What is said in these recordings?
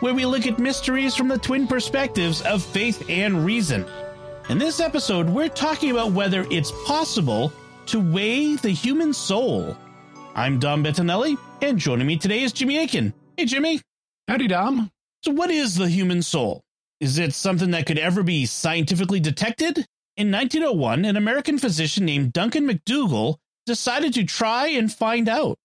where we look at mysteries from the twin perspectives of faith and reason. In this episode, we're talking about whether it's possible to weigh the human soul. I'm Dom Bettinelli, and joining me today is Jimmy Akin. Hey, Jimmy. Howdy, Dom. So, what is the human soul? Is it something that could ever be scientifically detected? In 1901, an American physician named Duncan McDougall decided to try and find out.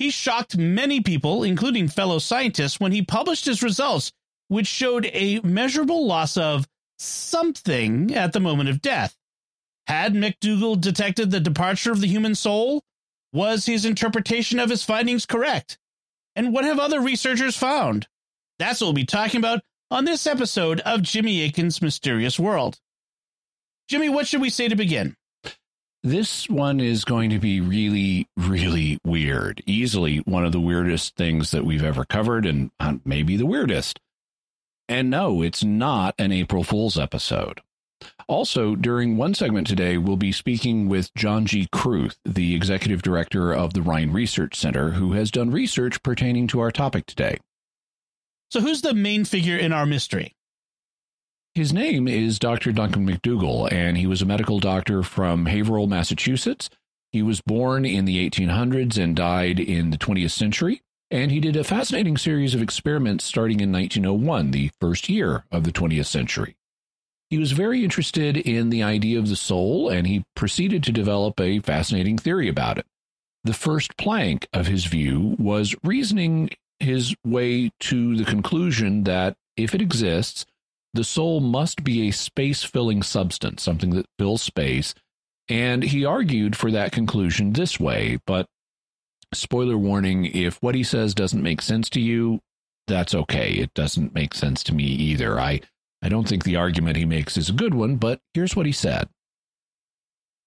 He shocked many people, including fellow scientists, when he published his results, which showed a measurable loss of something at the moment of death. Had McDougall detected the departure of the human soul? Was his interpretation of his findings correct? And what have other researchers found? That's what we'll be talking about on this episode of Jimmy Akin's Mysterious World. Jimmy, what should we say to begin? This one is going to be really, really weird. Easily one of the weirdest things that we've ever covered, and uh, maybe the weirdest. And no, it's not an April Fool's episode. Also, during one segment today, we'll be speaking with John G. Kruth, the executive director of the Rhine Research Center, who has done research pertaining to our topic today. So, who's the main figure in our mystery? His name is Dr. Duncan McDougall, and he was a medical doctor from Haverhill, Massachusetts. He was born in the 1800s and died in the 20th century. And he did a fascinating series of experiments starting in 1901, the first year of the 20th century. He was very interested in the idea of the soul, and he proceeded to develop a fascinating theory about it. The first plank of his view was reasoning his way to the conclusion that if it exists, the soul must be a space filling substance, something that fills space. And he argued for that conclusion this way, but spoiler warning if what he says doesn't make sense to you, that's okay. It doesn't make sense to me either. I, I don't think the argument he makes is a good one, but here's what he said.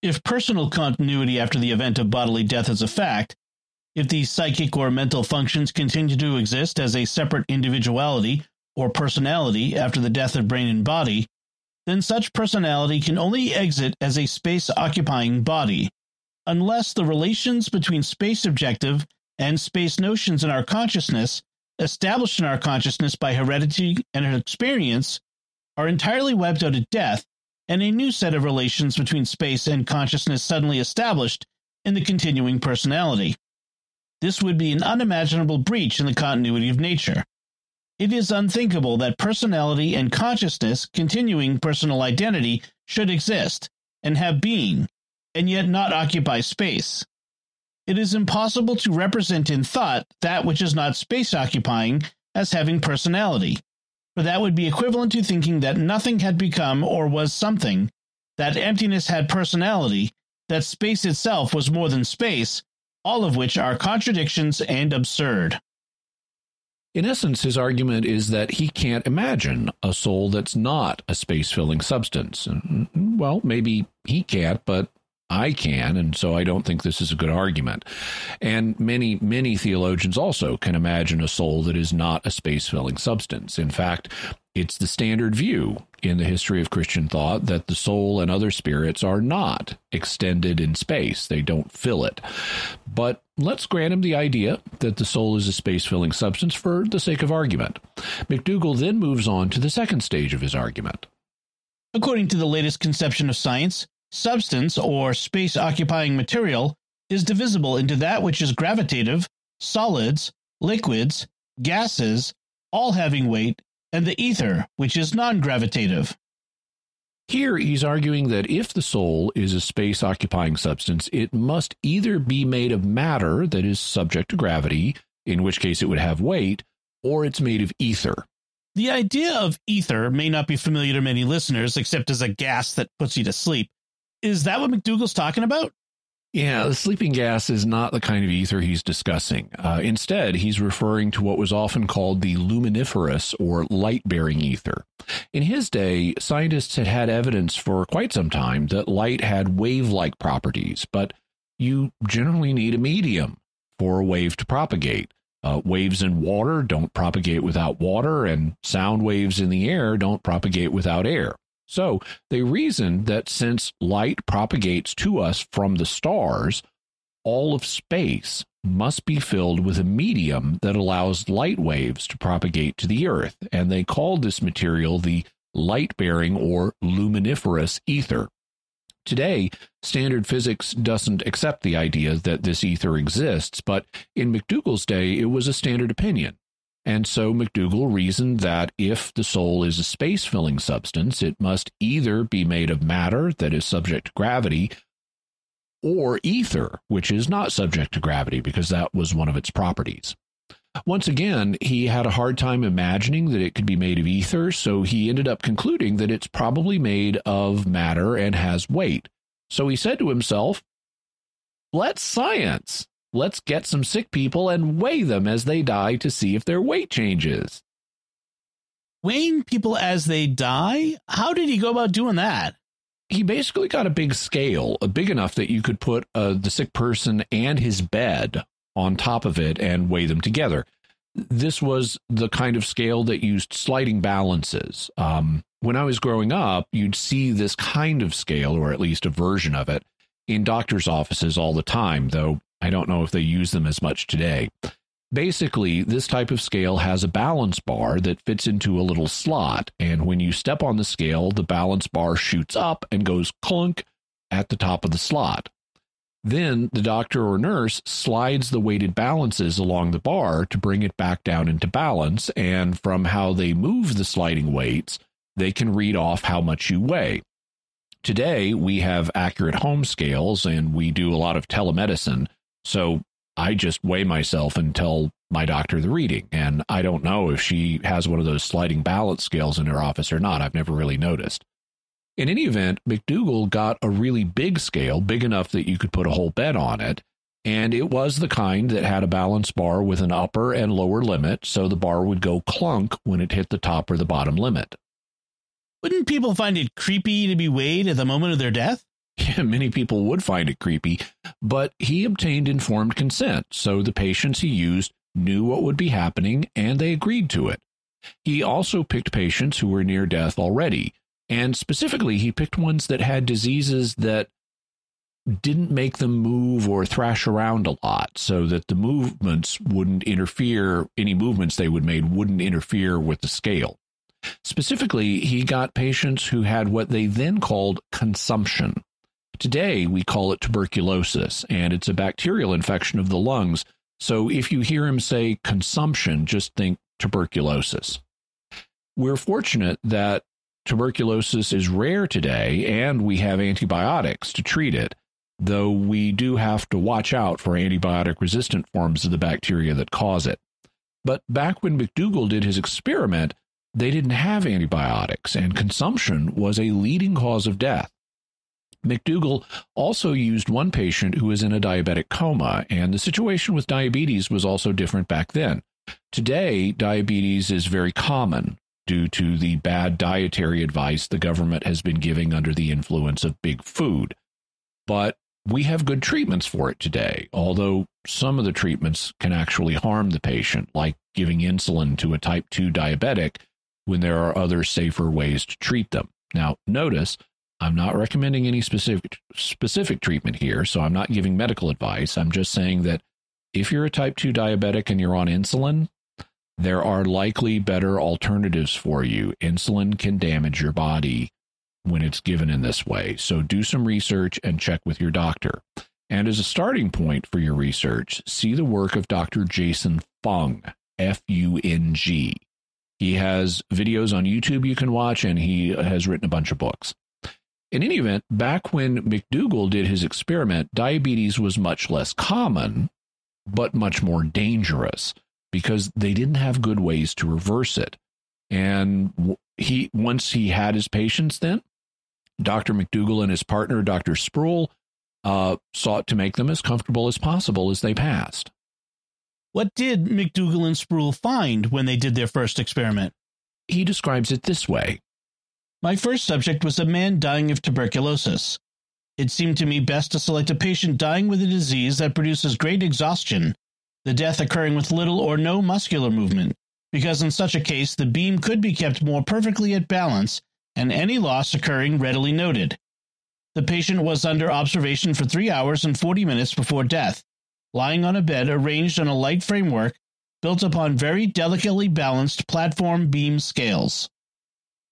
If personal continuity after the event of bodily death is a fact, if the psychic or mental functions continue to exist as a separate individuality or personality after the death of brain and body, then such personality can only exit as a space occupying body, unless the relations between space objective and space notions in our consciousness, established in our consciousness by heredity and experience, are entirely wiped out at death, and a new set of relations between space and consciousness suddenly established in the continuing personality. This would be an unimaginable breach in the continuity of nature. It is unthinkable that personality and consciousness, continuing personal identity, should exist and have being, and yet not occupy space. It is impossible to represent in thought that which is not space occupying as having personality, for that would be equivalent to thinking that nothing had become or was something, that emptiness had personality, that space itself was more than space, all of which are contradictions and absurd. In essence, his argument is that he can't imagine a soul that's not a space filling substance. Mm, well, maybe he can't, but I can, and so I don't think this is a good argument. And many, many theologians also can imagine a soul that is not a space filling substance. In fact, it's the standard view in the history of Christian thought that the soul and other spirits are not extended in space, they don't fill it. But let's grant him the idea that the soul is a space filling substance for the sake of argument. McDougall then moves on to the second stage of his argument. According to the latest conception of science, substance or space occupying material is divisible into that which is gravitative, solids, liquids, gases, all having weight, and the ether, which is non gravitative. Here, he's arguing that if the soul is a space occupying substance, it must either be made of matter that is subject to gravity, in which case it would have weight, or it's made of ether. The idea of ether may not be familiar to many listeners, except as a gas that puts you to sleep. Is that what McDougall's talking about? Yeah, the sleeping gas is not the kind of ether he's discussing. Uh, instead, he's referring to what was often called the luminiferous or light bearing ether. In his day, scientists had had evidence for quite some time that light had wave like properties, but you generally need a medium for a wave to propagate. Uh, waves in water don't propagate without water, and sound waves in the air don't propagate without air. So they reasoned that since light propagates to us from the stars, all of space must be filled with a medium that allows light waves to propagate to the Earth. And they called this material the light bearing or luminiferous ether. Today, standard physics doesn't accept the idea that this ether exists, but in McDougall's day, it was a standard opinion. And so McDougall reasoned that if the soul is a space filling substance, it must either be made of matter that is subject to gravity or ether, which is not subject to gravity because that was one of its properties. Once again, he had a hard time imagining that it could be made of ether, so he ended up concluding that it's probably made of matter and has weight. So he said to himself, Let's science. Let's get some sick people and weigh them as they die to see if their weight changes. Weighing people as they die? How did he go about doing that? He basically got a big scale, a big enough that you could put uh, the sick person and his bed on top of it and weigh them together. This was the kind of scale that used sliding balances. Um, when I was growing up, you'd see this kind of scale, or at least a version of it, in doctors' offices all the time, though I don't know if they use them as much today. Basically, this type of scale has a balance bar that fits into a little slot, and when you step on the scale, the balance bar shoots up and goes clunk at the top of the slot. Then the doctor or nurse slides the weighted balances along the bar to bring it back down into balance. And from how they move the sliding weights, they can read off how much you weigh. Today, we have accurate home scales and we do a lot of telemedicine. So I just weigh myself and tell my doctor the reading. And I don't know if she has one of those sliding balance scales in her office or not. I've never really noticed. In any event, McDougall got a really big scale, big enough that you could put a whole bed on it. And it was the kind that had a balance bar with an upper and lower limit, so the bar would go clunk when it hit the top or the bottom limit. Wouldn't people find it creepy to be weighed at the moment of their death? Many people would find it creepy, but he obtained informed consent, so the patients he used knew what would be happening and they agreed to it. He also picked patients who were near death already, and specifically, he picked ones that had diseases that didn't make them move or thrash around a lot so that the movements wouldn't interfere, any movements they would make wouldn't interfere with the scale. Specifically, he got patients who had what they then called consumption. Today, we call it tuberculosis, and it's a bacterial infection of the lungs. So if you hear him say consumption, just think tuberculosis. We're fortunate that tuberculosis is rare today, and we have antibiotics to treat it, though we do have to watch out for antibiotic resistant forms of the bacteria that cause it. But back when McDougall did his experiment, they didn't have antibiotics, and consumption was a leading cause of death. McDougall also used one patient who was in a diabetic coma, and the situation with diabetes was also different back then. Today, diabetes is very common due to the bad dietary advice the government has been giving under the influence of big food. But we have good treatments for it today, although some of the treatments can actually harm the patient, like giving insulin to a type 2 diabetic when there are other safer ways to treat them. Now, notice I'm not recommending any specific specific treatment here, so I'm not giving medical advice. I'm just saying that if you're a type 2 diabetic and you're on insulin, there are likely better alternatives for you. Insulin can damage your body when it's given in this way. So do some research and check with your doctor. And as a starting point for your research, see the work of Dr. Jason Fung, F U N G. He has videos on YouTube you can watch, and he has written a bunch of books. In any event, back when McDougall did his experiment, diabetes was much less common, but much more dangerous because they didn't have good ways to reverse it. And he once he had his patients then, Dr. McDougall and his partner, Dr. Sproul, uh, sought to make them as comfortable as possible as they passed. What did McDougall and Sproul find when they did their first experiment? He describes it this way My first subject was a man dying of tuberculosis. It seemed to me best to select a patient dying with a disease that produces great exhaustion, the death occurring with little or no muscular movement, because in such a case the beam could be kept more perfectly at balance and any loss occurring readily noted. The patient was under observation for three hours and 40 minutes before death, lying on a bed arranged on a light framework built upon very delicately balanced platform beam scales.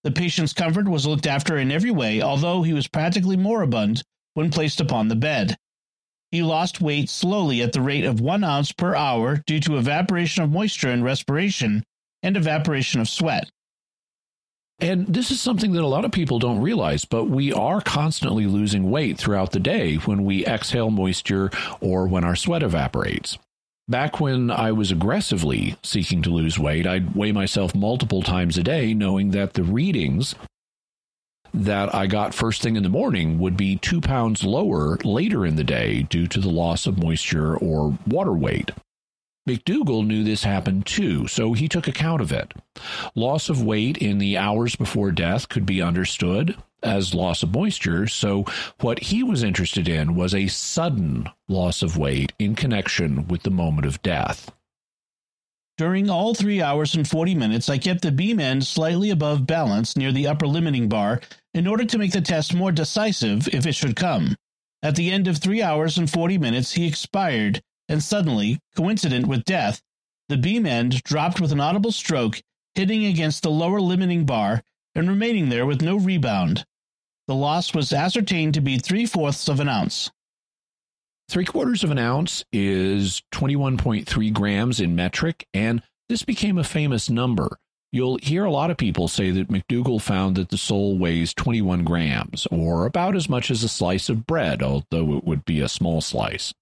The patient's comfort was looked after in every way, although he was practically moribund when placed upon the bed. He lost weight slowly at the rate of one ounce per hour due to evaporation of moisture and respiration and evaporation of sweat. And this is something that a lot of people don't realize, but we are constantly losing weight throughout the day when we exhale moisture or when our sweat evaporates. Back when I was aggressively seeking to lose weight, I'd weigh myself multiple times a day, knowing that the readings that I got first thing in the morning would be two pounds lower later in the day due to the loss of moisture or water weight. McDougall knew this happened too, so he took account of it. Loss of weight in the hours before death could be understood as loss of moisture, so what he was interested in was a sudden loss of weight in connection with the moment of death. During all three hours and 40 minutes, I kept the beam end slightly above balance near the upper limiting bar in order to make the test more decisive if it should come. At the end of three hours and 40 minutes, he expired and suddenly, coincident with death, the beam end dropped with an audible stroke, hitting against the lower limiting bar and remaining there with no rebound. The loss was ascertained to be three fourths of an ounce. Three quarters of an ounce is 21.3 grams in metric, and this became a famous number. You'll hear a lot of people say that McDougall found that the soul weighs 21 grams, or about as much as a slice of bread, although it would be a small slice.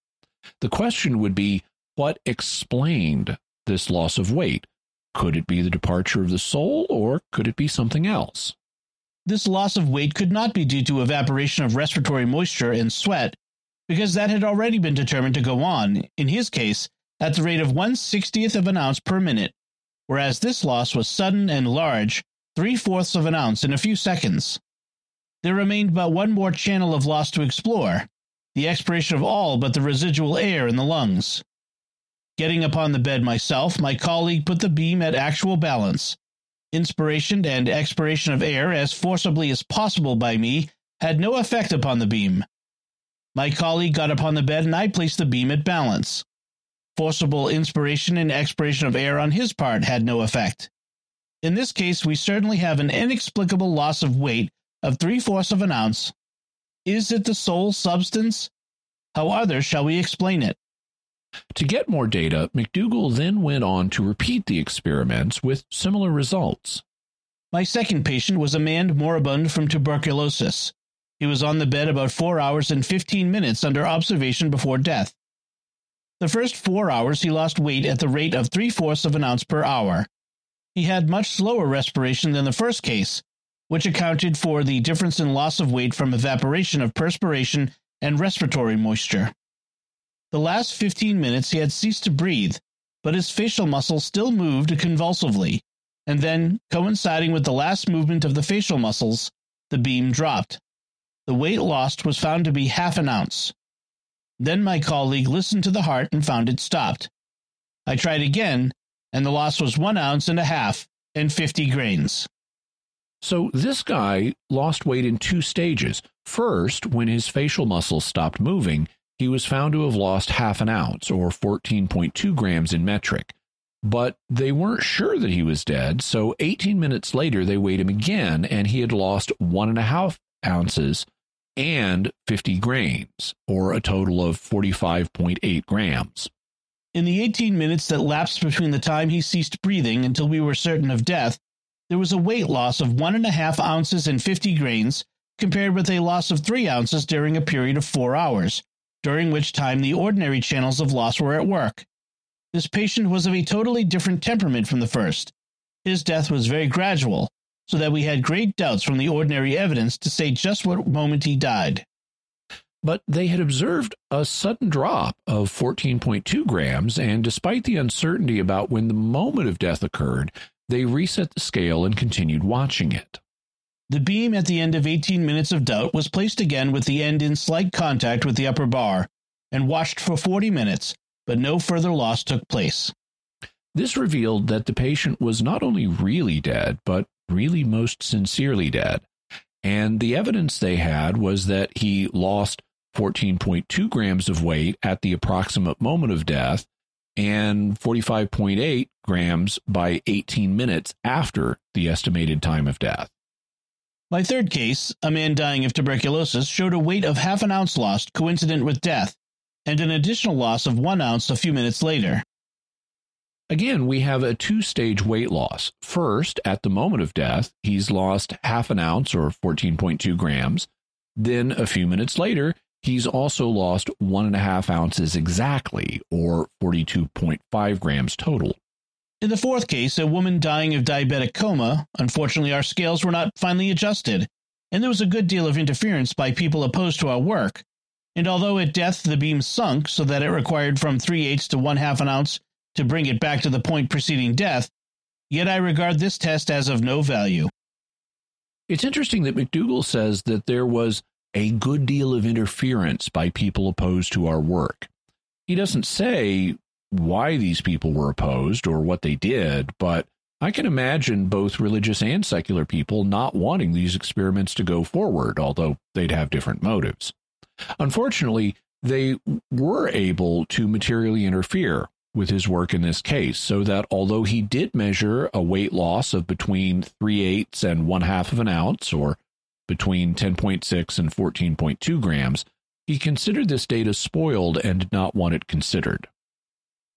The question would be what explained this loss of weight? Could it be the departure of the soul, or could it be something else? This loss of weight could not be due to evaporation of respiratory moisture and sweat, because that had already been determined to go on, in his case, at the rate of one sixtieth of an ounce per minute, whereas this loss was sudden and large, three fourths of an ounce in a few seconds. There remained but one more channel of loss to explore, the expiration of all but the residual air in the lungs. Getting upon the bed myself, my colleague put the beam at actual balance. Inspiration and expiration of air as forcibly as possible by me had no effect upon the beam. My colleague got upon the bed and I placed the beam at balance. Forcible inspiration and expiration of air on his part had no effect. In this case, we certainly have an inexplicable loss of weight of three fourths of an ounce is it the soul substance? How other shall we explain it? To get more data, McDougall then went on to repeat the experiments with similar results. My second patient was a man moribund from tuberculosis. He was on the bed about four hours and 15 minutes under observation before death. The first four hours he lost weight at the rate of three fourths of an ounce per hour. He had much slower respiration than the first case, which accounted for the difference in loss of weight from evaporation of perspiration and respiratory moisture. The last 15 minutes he had ceased to breathe, but his facial muscles still moved convulsively, and then, coinciding with the last movement of the facial muscles, the beam dropped. The weight lost was found to be half an ounce. Then my colleague listened to the heart and found it stopped. I tried again, and the loss was one ounce and a half and 50 grains. So this guy lost weight in two stages. First, when his facial muscles stopped moving, he was found to have lost half an ounce or 14.2 grams in metric. But they weren't sure that he was dead, so 18 minutes later they weighed him again and he had lost one and a half ounces and 50 grains, or a total of 45.8 grams. In the 18 minutes that lapsed between the time he ceased breathing until we were certain of death, there was a weight loss of one and a half ounces and 50 grains, compared with a loss of three ounces during a period of four hours, during which time the ordinary channels of loss were at work. This patient was of a totally different temperament from the first. His death was very gradual, so that we had great doubts from the ordinary evidence to say just what moment he died. But they had observed a sudden drop of 14.2 grams, and despite the uncertainty about when the moment of death occurred, they reset the scale and continued watching it. The beam at the end of 18 minutes of doubt was placed again with the end in slight contact with the upper bar and watched for 40 minutes, but no further loss took place. This revealed that the patient was not only really dead, but really most sincerely dead. And the evidence they had was that he lost 14.2 grams of weight at the approximate moment of death and 45.8 grams by 18 minutes after the estimated time of death. My third case, a man dying of tuberculosis, showed a weight of half an ounce lost coincident with death, and an additional loss of one ounce a few minutes later. Again, we have a two stage weight loss. First, at the moment of death, he's lost half an ounce or 14.2 grams. Then, a few minutes later, he's also lost one and a half ounces exactly, or 42.5 grams total. In the fourth case, a woman dying of diabetic coma, unfortunately, our scales were not finely adjusted, and there was a good deal of interference by people opposed to our work. And although at death the beam sunk so that it required from three eighths to one half an ounce to bring it back to the point preceding death, yet I regard this test as of no value. It's interesting that McDougall says that there was a good deal of interference by people opposed to our work. He doesn't say why these people were opposed or what they did, but I can imagine both religious and secular people not wanting these experiments to go forward, although they'd have different motives. Unfortunately, they were able to materially interfere with his work in this case, so that although he did measure a weight loss of between three eighths and one half of an ounce, or between 10.6 and 14.2 grams, he considered this data spoiled and did not want it considered.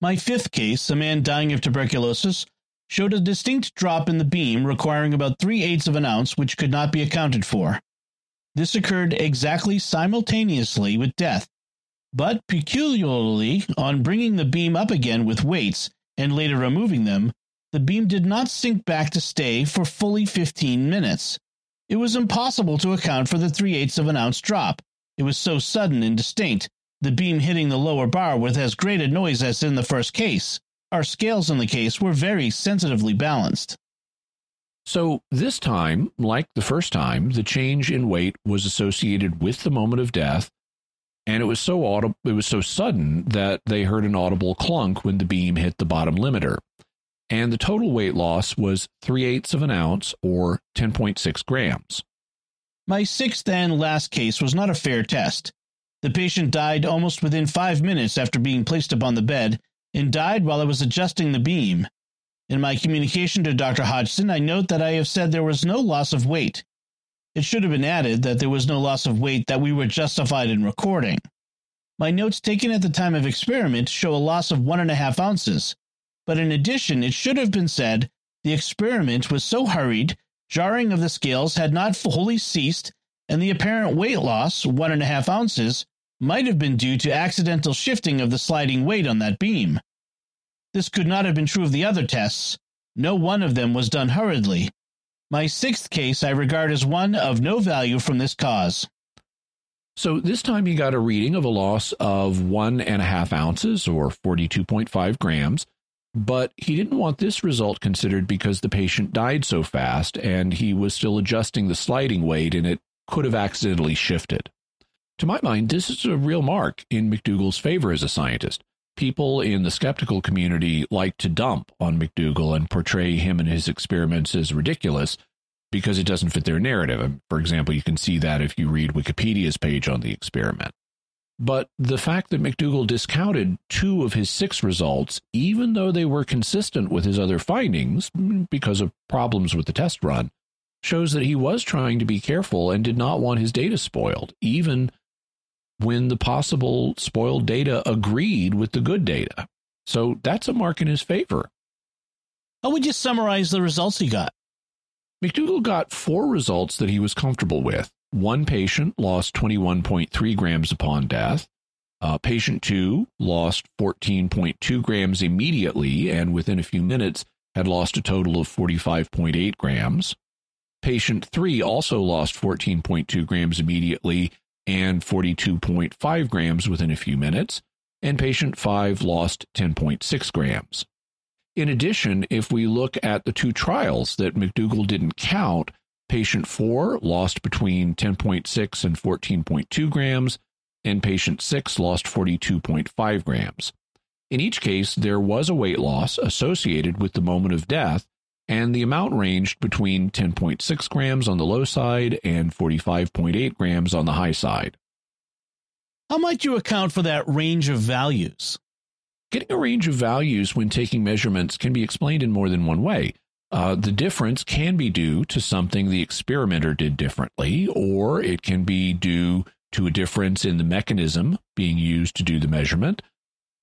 My fifth case, a man dying of tuberculosis, showed a distinct drop in the beam requiring about three eighths of an ounce, which could not be accounted for. This occurred exactly simultaneously with death, but peculiarly, on bringing the beam up again with weights and later removing them, the beam did not sink back to stay for fully 15 minutes. It was impossible to account for the three eighths of an ounce drop. It was so sudden and distinct the beam hitting the lower bar with as great a noise as in the first case. Our scales in the case were very sensitively balanced. So, this time, like the first time, the change in weight was associated with the moment of death, and it was so audible, it was so sudden that they heard an audible clunk when the beam hit the bottom limiter. And the total weight loss was three eighths of an ounce or 10.6 grams. My sixth and last case was not a fair test. The patient died almost within five minutes after being placed upon the bed and died while I was adjusting the beam. In my communication to Dr. Hodgson, I note that I have said there was no loss of weight. It should have been added that there was no loss of weight that we were justified in recording. My notes taken at the time of experiment show a loss of one and a half ounces, but in addition, it should have been said the experiment was so hurried, jarring of the scales had not wholly ceased, and the apparent weight loss, one and a half ounces, might have been due to accidental shifting of the sliding weight on that beam. This could not have been true of the other tests. No one of them was done hurriedly. My sixth case I regard as one of no value from this cause. So this time he got a reading of a loss of one and a half ounces or 42.5 grams, but he didn't want this result considered because the patient died so fast and he was still adjusting the sliding weight and it could have accidentally shifted. To my mind, this is a real mark in McDougall's favor as a scientist. People in the skeptical community like to dump on McDougall and portray him and his experiments as ridiculous because it doesn't fit their narrative. For example, you can see that if you read Wikipedia's page on the experiment. But the fact that McDougall discounted two of his six results, even though they were consistent with his other findings mm, because of problems with the test run, shows that he was trying to be careful and did not want his data spoiled, even when the possible spoiled data agreed with the good data. So that's a mark in his favor. How would you summarize the results he got? McDougall got four results that he was comfortable with. One patient lost 21.3 grams upon death. Uh, patient two lost 14.2 grams immediately and within a few minutes had lost a total of 45.8 grams. Patient three also lost 14.2 grams immediately and 42.5 grams within a few minutes, and patient 5 lost 10.6 grams. In addition, if we look at the two trials that McDougall didn't count, patient 4 lost between 10.6 and 14.2 grams, and patient 6 lost 42.5 grams. In each case, there was a weight loss associated with the moment of death, and the amount ranged between 10.6 grams on the low side and 45.8 grams on the high side. How might you account for that range of values? Getting a range of values when taking measurements can be explained in more than one way. Uh, the difference can be due to something the experimenter did differently, or it can be due to a difference in the mechanism being used to do the measurement,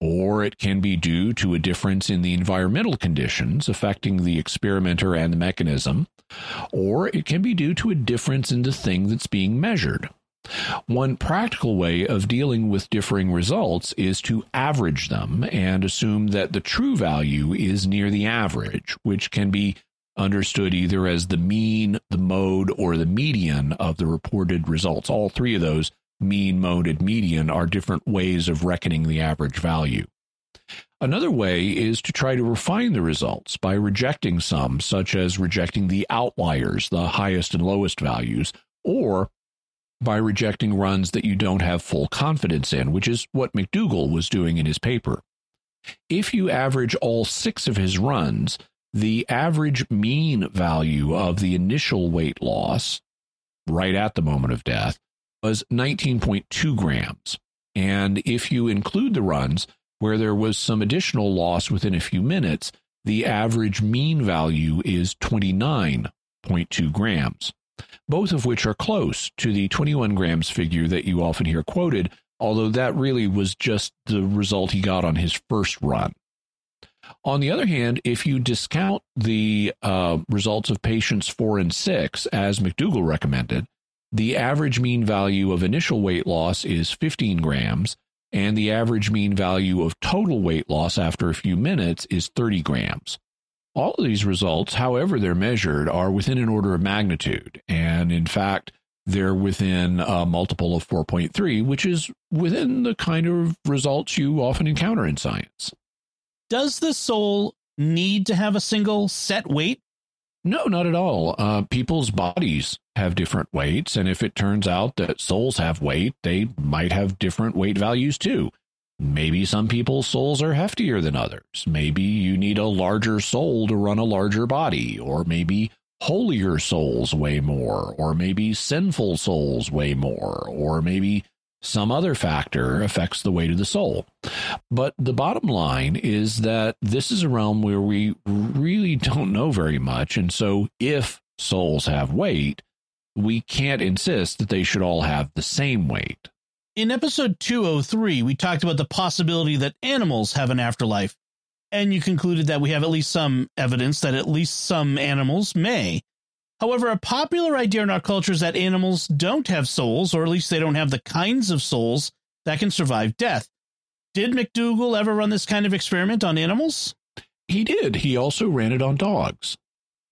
or it can be due to a difference in the environmental conditions affecting the experimenter and the mechanism, or it can be due to a difference in the thing that's being measured. One practical way of dealing with differing results is to average them and assume that the true value is near the average, which can be understood either as the mean, the mode, or the median of the reported results. All three of those mean, mode, and median are different ways of reckoning the average value. Another way is to try to refine the results by rejecting some, such as rejecting the outliers, the highest and lowest values, or by rejecting runs that you don't have full confidence in, which is what McDougall was doing in his paper. If you average all six of his runs, the average mean value of the initial weight loss, right at the moment of death, was 19.2 grams. And if you include the runs where there was some additional loss within a few minutes, the average mean value is 29.2 grams, both of which are close to the 21 grams figure that you often hear quoted, although that really was just the result he got on his first run. On the other hand, if you discount the uh, results of patients four and six, as McDougall recommended, the average mean value of initial weight loss is 15 grams, and the average mean value of total weight loss after a few minutes is 30 grams. All of these results, however they're measured, are within an order of magnitude. And in fact, they're within a multiple of 4.3, which is within the kind of results you often encounter in science. Does the soul need to have a single set weight? No, not at all. Uh, people's bodies have different weights, and if it turns out that souls have weight, they might have different weight values too. Maybe some people's souls are heftier than others. Maybe you need a larger soul to run a larger body, or maybe holier souls weigh more, or maybe sinful souls weigh more, or maybe some other factor affects the weight of the soul. But the bottom line is that this is a realm where we really don't know very much. And so if souls have weight, we can't insist that they should all have the same weight. In episode 203, we talked about the possibility that animals have an afterlife. And you concluded that we have at least some evidence that at least some animals may. However, a popular idea in our culture is that animals don't have souls, or at least they don't have the kinds of souls that can survive death. Did McDougall ever run this kind of experiment on animals? He did. He also ran it on dogs.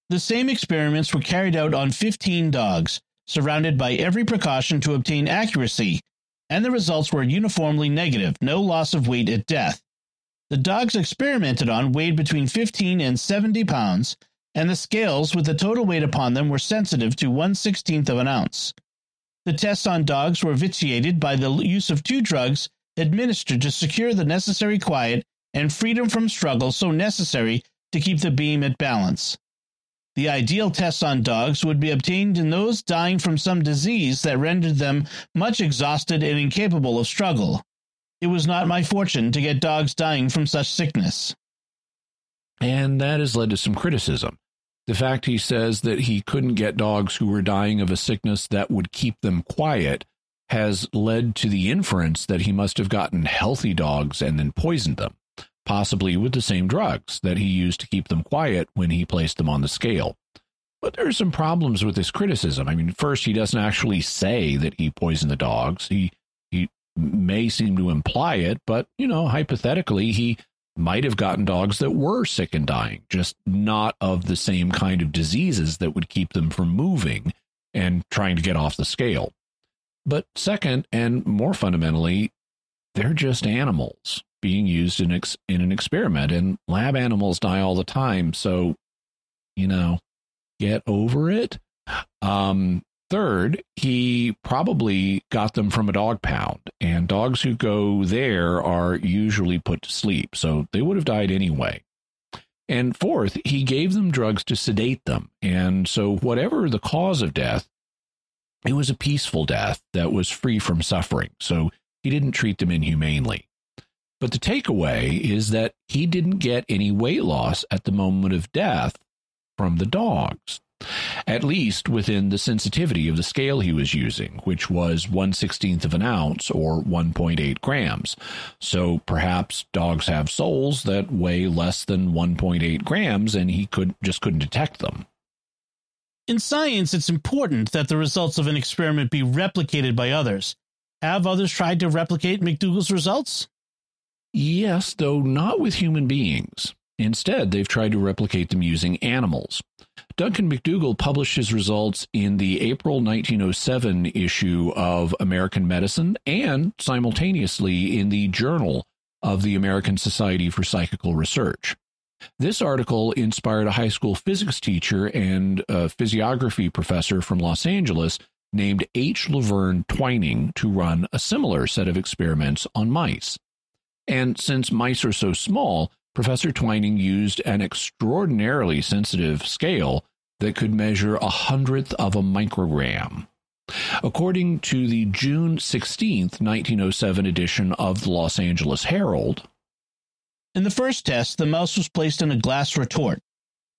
The same experiments were carried out on 15 dogs, surrounded by every precaution to obtain accuracy, and the results were uniformly negative no loss of weight at death. The dogs experimented on weighed between 15 and 70 pounds and the scales with the total weight upon them were sensitive to one sixteenth of an ounce. The tests on dogs were vitiated by the use of two drugs administered to secure the necessary quiet and freedom from struggle so necessary to keep the beam at balance. The ideal tests on dogs would be obtained in those dying from some disease that rendered them much exhausted and incapable of struggle. It was not my fortune to get dogs dying from such sickness. And that has led to some criticism. The fact he says that he couldn't get dogs who were dying of a sickness that would keep them quiet has led to the inference that he must have gotten healthy dogs and then poisoned them, possibly with the same drugs that he used to keep them quiet when he placed them on the scale. But there are some problems with this criticism. I mean, first, he doesn't actually say that he poisoned the dogs. He he may seem to imply it, but you know, hypothetically, he might have gotten dogs that were sick and dying, just not of the same kind of diseases that would keep them from moving and trying to get off the scale. But second, and more fundamentally, they're just animals being used in ex- in an experiment, and lab animals die all the time. So, you know, get over it. Um, third, he probably got them from a dog pound, and dogs who go there are usually put to sleep, so they would have died anyway. And fourth, he gave them drugs to sedate them. And so, whatever the cause of death, it was a peaceful death that was free from suffering. So, he didn't treat them inhumanely. But the takeaway is that he didn't get any weight loss at the moment of death from the dogs at least within the sensitivity of the scale he was using, which was 1 16th of an ounce or 1.8 grams. So perhaps dogs have souls that weigh less than 1.8 grams and he could just couldn't detect them. In science, it's important that the results of an experiment be replicated by others. Have others tried to replicate McDougall's results? Yes, though not with human beings. Instead, they've tried to replicate them using animals. Duncan McDougall published his results in the April 1907 issue of American Medicine and simultaneously in the Journal of the American Society for Psychical Research. This article inspired a high school physics teacher and a physiography professor from Los Angeles named H. Laverne Twining to run a similar set of experiments on mice. And since mice are so small, Professor Twining used an extraordinarily sensitive scale that could measure a hundredth of a microgram. According to the June 16, 1907 edition of the Los Angeles Herald, in the first test, the mouse was placed in a glass retort.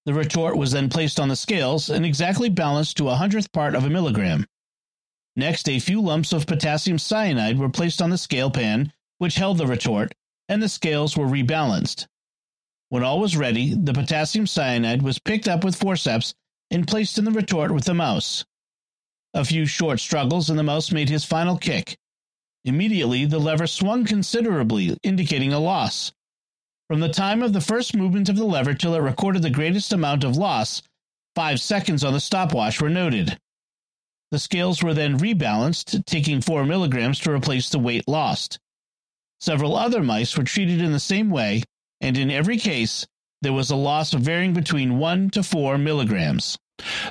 The retort was then placed on the scales and exactly balanced to a hundredth part of a milligram. Next, a few lumps of potassium cyanide were placed on the scale pan, which held the retort, and the scales were rebalanced. When all was ready, the potassium cyanide was picked up with forceps and placed in the retort with the mouse. A few short struggles, and the mouse made his final kick. Immediately, the lever swung considerably, indicating a loss. From the time of the first movement of the lever till it recorded the greatest amount of loss, five seconds on the stopwatch were noted. The scales were then rebalanced, taking 4 milligrams to replace the weight lost. Several other mice were treated in the same way, and in every case, there was a loss varying between 1 to 4 milligrams.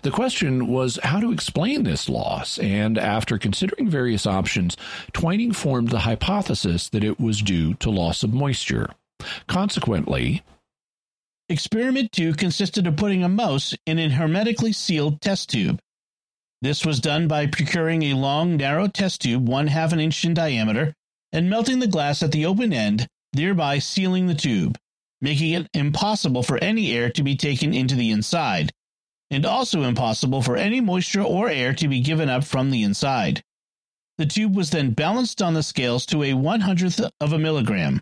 The question was how to explain this loss, and after considering various options, Twining formed the hypothesis that it was due to loss of moisture. Consequently, Experiment 2 consisted of putting a mouse in an hermetically sealed test tube. This was done by procuring a long, narrow test tube, one half an inch in diameter, and melting the glass at the open end thereby sealing the tube, making it impossible for any air to be taken into the inside, and also impossible for any moisture or air to be given up from the inside. The tube was then balanced on the scales to a one hundredth of a milligram.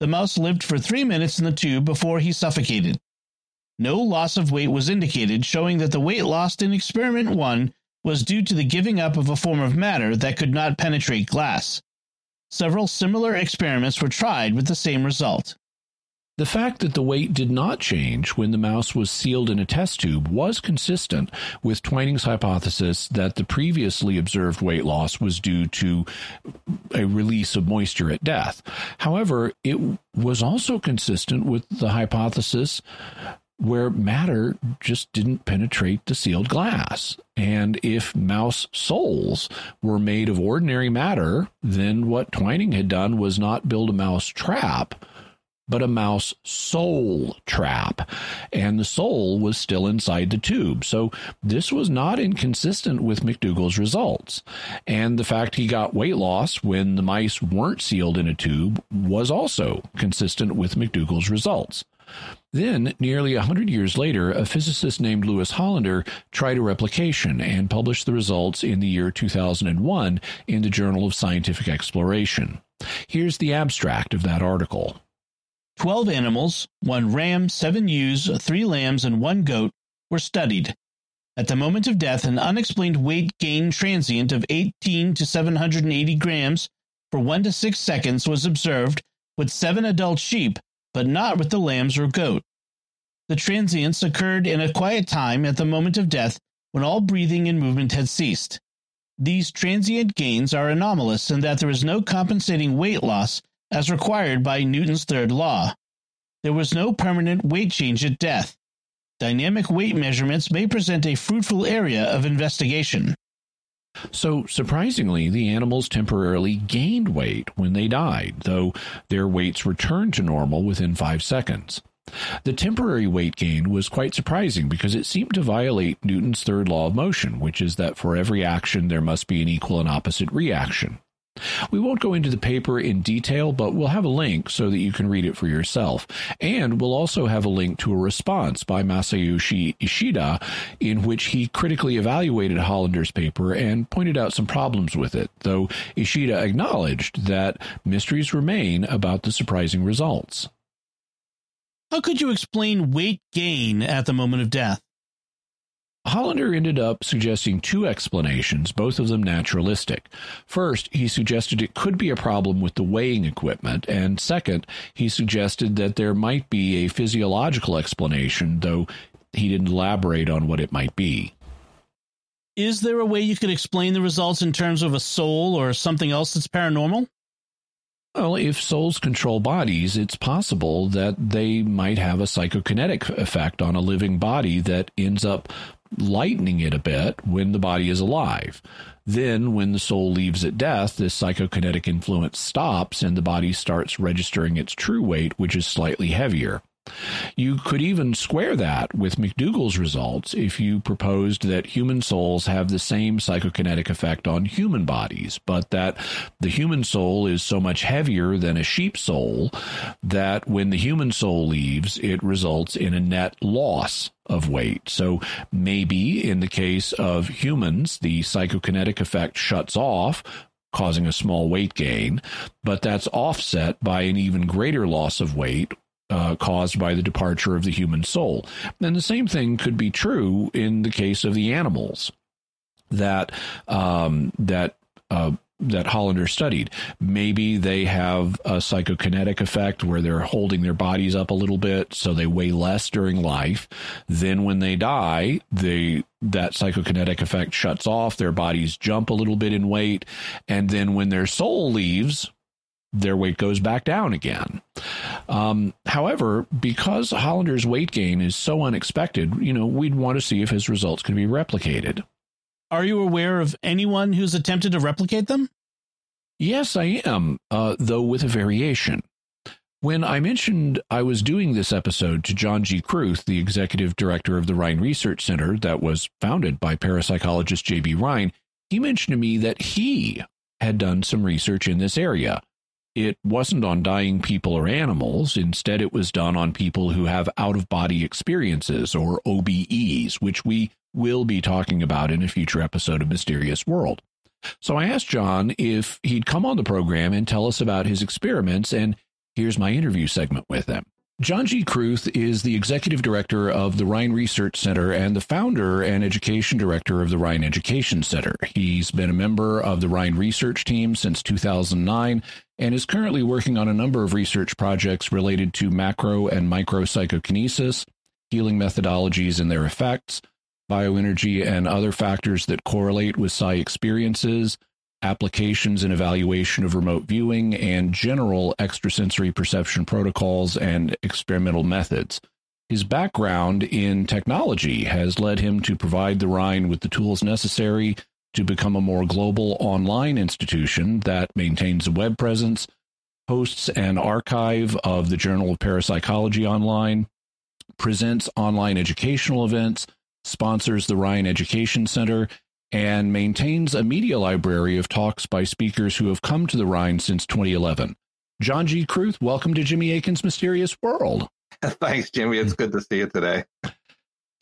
The mouse lived for three minutes in the tube before he suffocated. No loss of weight was indicated, showing that the weight lost in experiment 1 was due to the giving up of a form of matter that could not penetrate glass. Several similar experiments were tried with the same result. The fact that the weight did not change when the mouse was sealed in a test tube was consistent with Twining's hypothesis that the previously observed weight loss was due to a release of moisture at death. However, it was also consistent with the hypothesis where matter just didn't penetrate the sealed glass. And if mouse souls were made of ordinary matter, then what Twining had done was not build a mouse trap, but a mouse soul trap. And the soul was still inside the tube. So this was not inconsistent with McDougall's results. And the fact he got weight loss when the mice weren't sealed in a tube was also consistent with McDougall's results. Then, nearly a hundred years later, a physicist named Lewis Hollander tried a replication and published the results in the year 2001 in the Journal of Scientific Exploration. Here's the abstract of that article. 12 animals, one ram, seven ewes, three lambs, and one goat were studied. At the moment of death, an unexplained weight gain transient of 18 to 780 grams for 1 to 6 seconds was observed with seven adult sheep but not with the lambs or goat. The transients occurred in a quiet time at the moment of death when all breathing and movement had ceased. these transient gains are anomalous in that there is no compensating weight loss as required by Newton's third law. There was no permanent weight change at death. Dynamic weight measurements may present a fruitful area of investigation. So, surprisingly, the animals temporarily gained weight when they died, though their weights returned to normal within five seconds. The temporary weight gain was quite surprising because it seemed to violate Newton's third law of motion, which is that for every action there must be an equal and opposite reaction. We won't go into the paper in detail, but we'll have a link so that you can read it for yourself. And we'll also have a link to a response by Masayoshi Ishida in which he critically evaluated Hollander's paper and pointed out some problems with it, though Ishida acknowledged that mysteries remain about the surprising results. How could you explain weight gain at the moment of death? Hollander ended up suggesting two explanations, both of them naturalistic. First, he suggested it could be a problem with the weighing equipment, and second, he suggested that there might be a physiological explanation, though he didn't elaborate on what it might be. Is there a way you could explain the results in terms of a soul or something else that's paranormal? Well, if souls control bodies, it's possible that they might have a psychokinetic effect on a living body that ends up lightening it a bit when the body is alive. Then, when the soul leaves at death, this psychokinetic influence stops and the body starts registering its true weight, which is slightly heavier. You could even square that with McDougall's results if you proposed that human souls have the same psychokinetic effect on human bodies, but that the human soul is so much heavier than a sheep soul that when the human soul leaves, it results in a net loss of weight. So maybe in the case of humans, the psychokinetic effect shuts off, causing a small weight gain, but that's offset by an even greater loss of weight uh, caused by the departure of the human soul. And the same thing could be true in the case of the animals that um, that uh, that Hollander studied. Maybe they have a psychokinetic effect where they're holding their bodies up a little bit so they weigh less during life. Then when they die, they that psychokinetic effect shuts off, their bodies jump a little bit in weight, and then when their soul leaves, their weight goes back down again. Um, however, because Hollander's weight gain is so unexpected, you know, we'd want to see if his results could be replicated. Are you aware of anyone who's attempted to replicate them? Yes, I am, uh, though with a variation. When I mentioned I was doing this episode to John G. Kruth, the executive director of the Rhine Research Center that was founded by parapsychologist J.B. Rhine, he mentioned to me that he had done some research in this area it wasn't on dying people or animals. Instead, it was done on people who have out of body experiences or OBEs, which we will be talking about in a future episode of Mysterious World. So I asked John if he'd come on the program and tell us about his experiments, and here's my interview segment with him. John G. Kruth is the executive director of the Rhine Research Center and the founder and education director of the Rhine Education Center. He's been a member of the Rhine Research Team since 2009 and is currently working on a number of research projects related to macro and micro psychokinesis, healing methodologies and their effects, bioenergy and other factors that correlate with psi experiences, applications and evaluation of remote viewing, and general extrasensory perception protocols and experimental methods. His background in technology has led him to provide the Rhine with the tools necessary to become a more global online institution that maintains a web presence, hosts an archive of the Journal of Parapsychology online, presents online educational events, sponsors the Rhine Education Center, and maintains a media library of talks by speakers who have come to the Rhine since 2011. John G. Kruth, welcome to Jimmy Akin's Mysterious World. Thanks, Jimmy. It's good to see you today.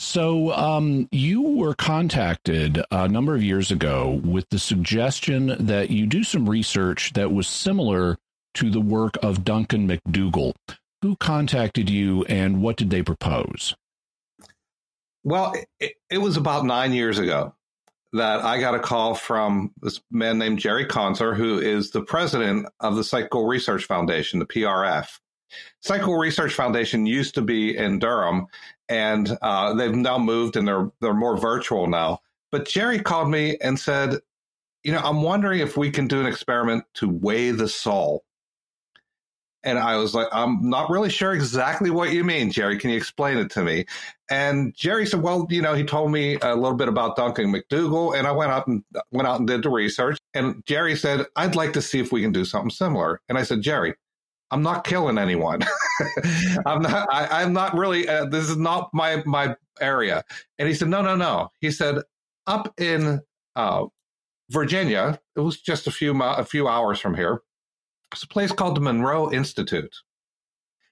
So, um, you were contacted a number of years ago with the suggestion that you do some research that was similar to the work of Duncan McDougall. Who contacted you and what did they propose? Well, it, it was about nine years ago that I got a call from this man named Jerry Conser, who is the president of the Psychical Research Foundation, the PRF. Psychical Research Foundation used to be in Durham, and uh, they've now moved and they're they're more virtual now. But Jerry called me and said, you know, I'm wondering if we can do an experiment to weigh the soul. And I was like, I'm not really sure exactly what you mean, Jerry. Can you explain it to me? And Jerry said, well, you know, he told me a little bit about Duncan McDougall, and I went out and went out and did the research. And Jerry said, I'd like to see if we can do something similar. And I said, Jerry, I'm not killing anyone. I'm not. I, am not really. Uh, this is not my my area. And he said, no, no, no. He said, up in uh, Virginia, it was just a few a few hours from here. It's a place called the Monroe Institute.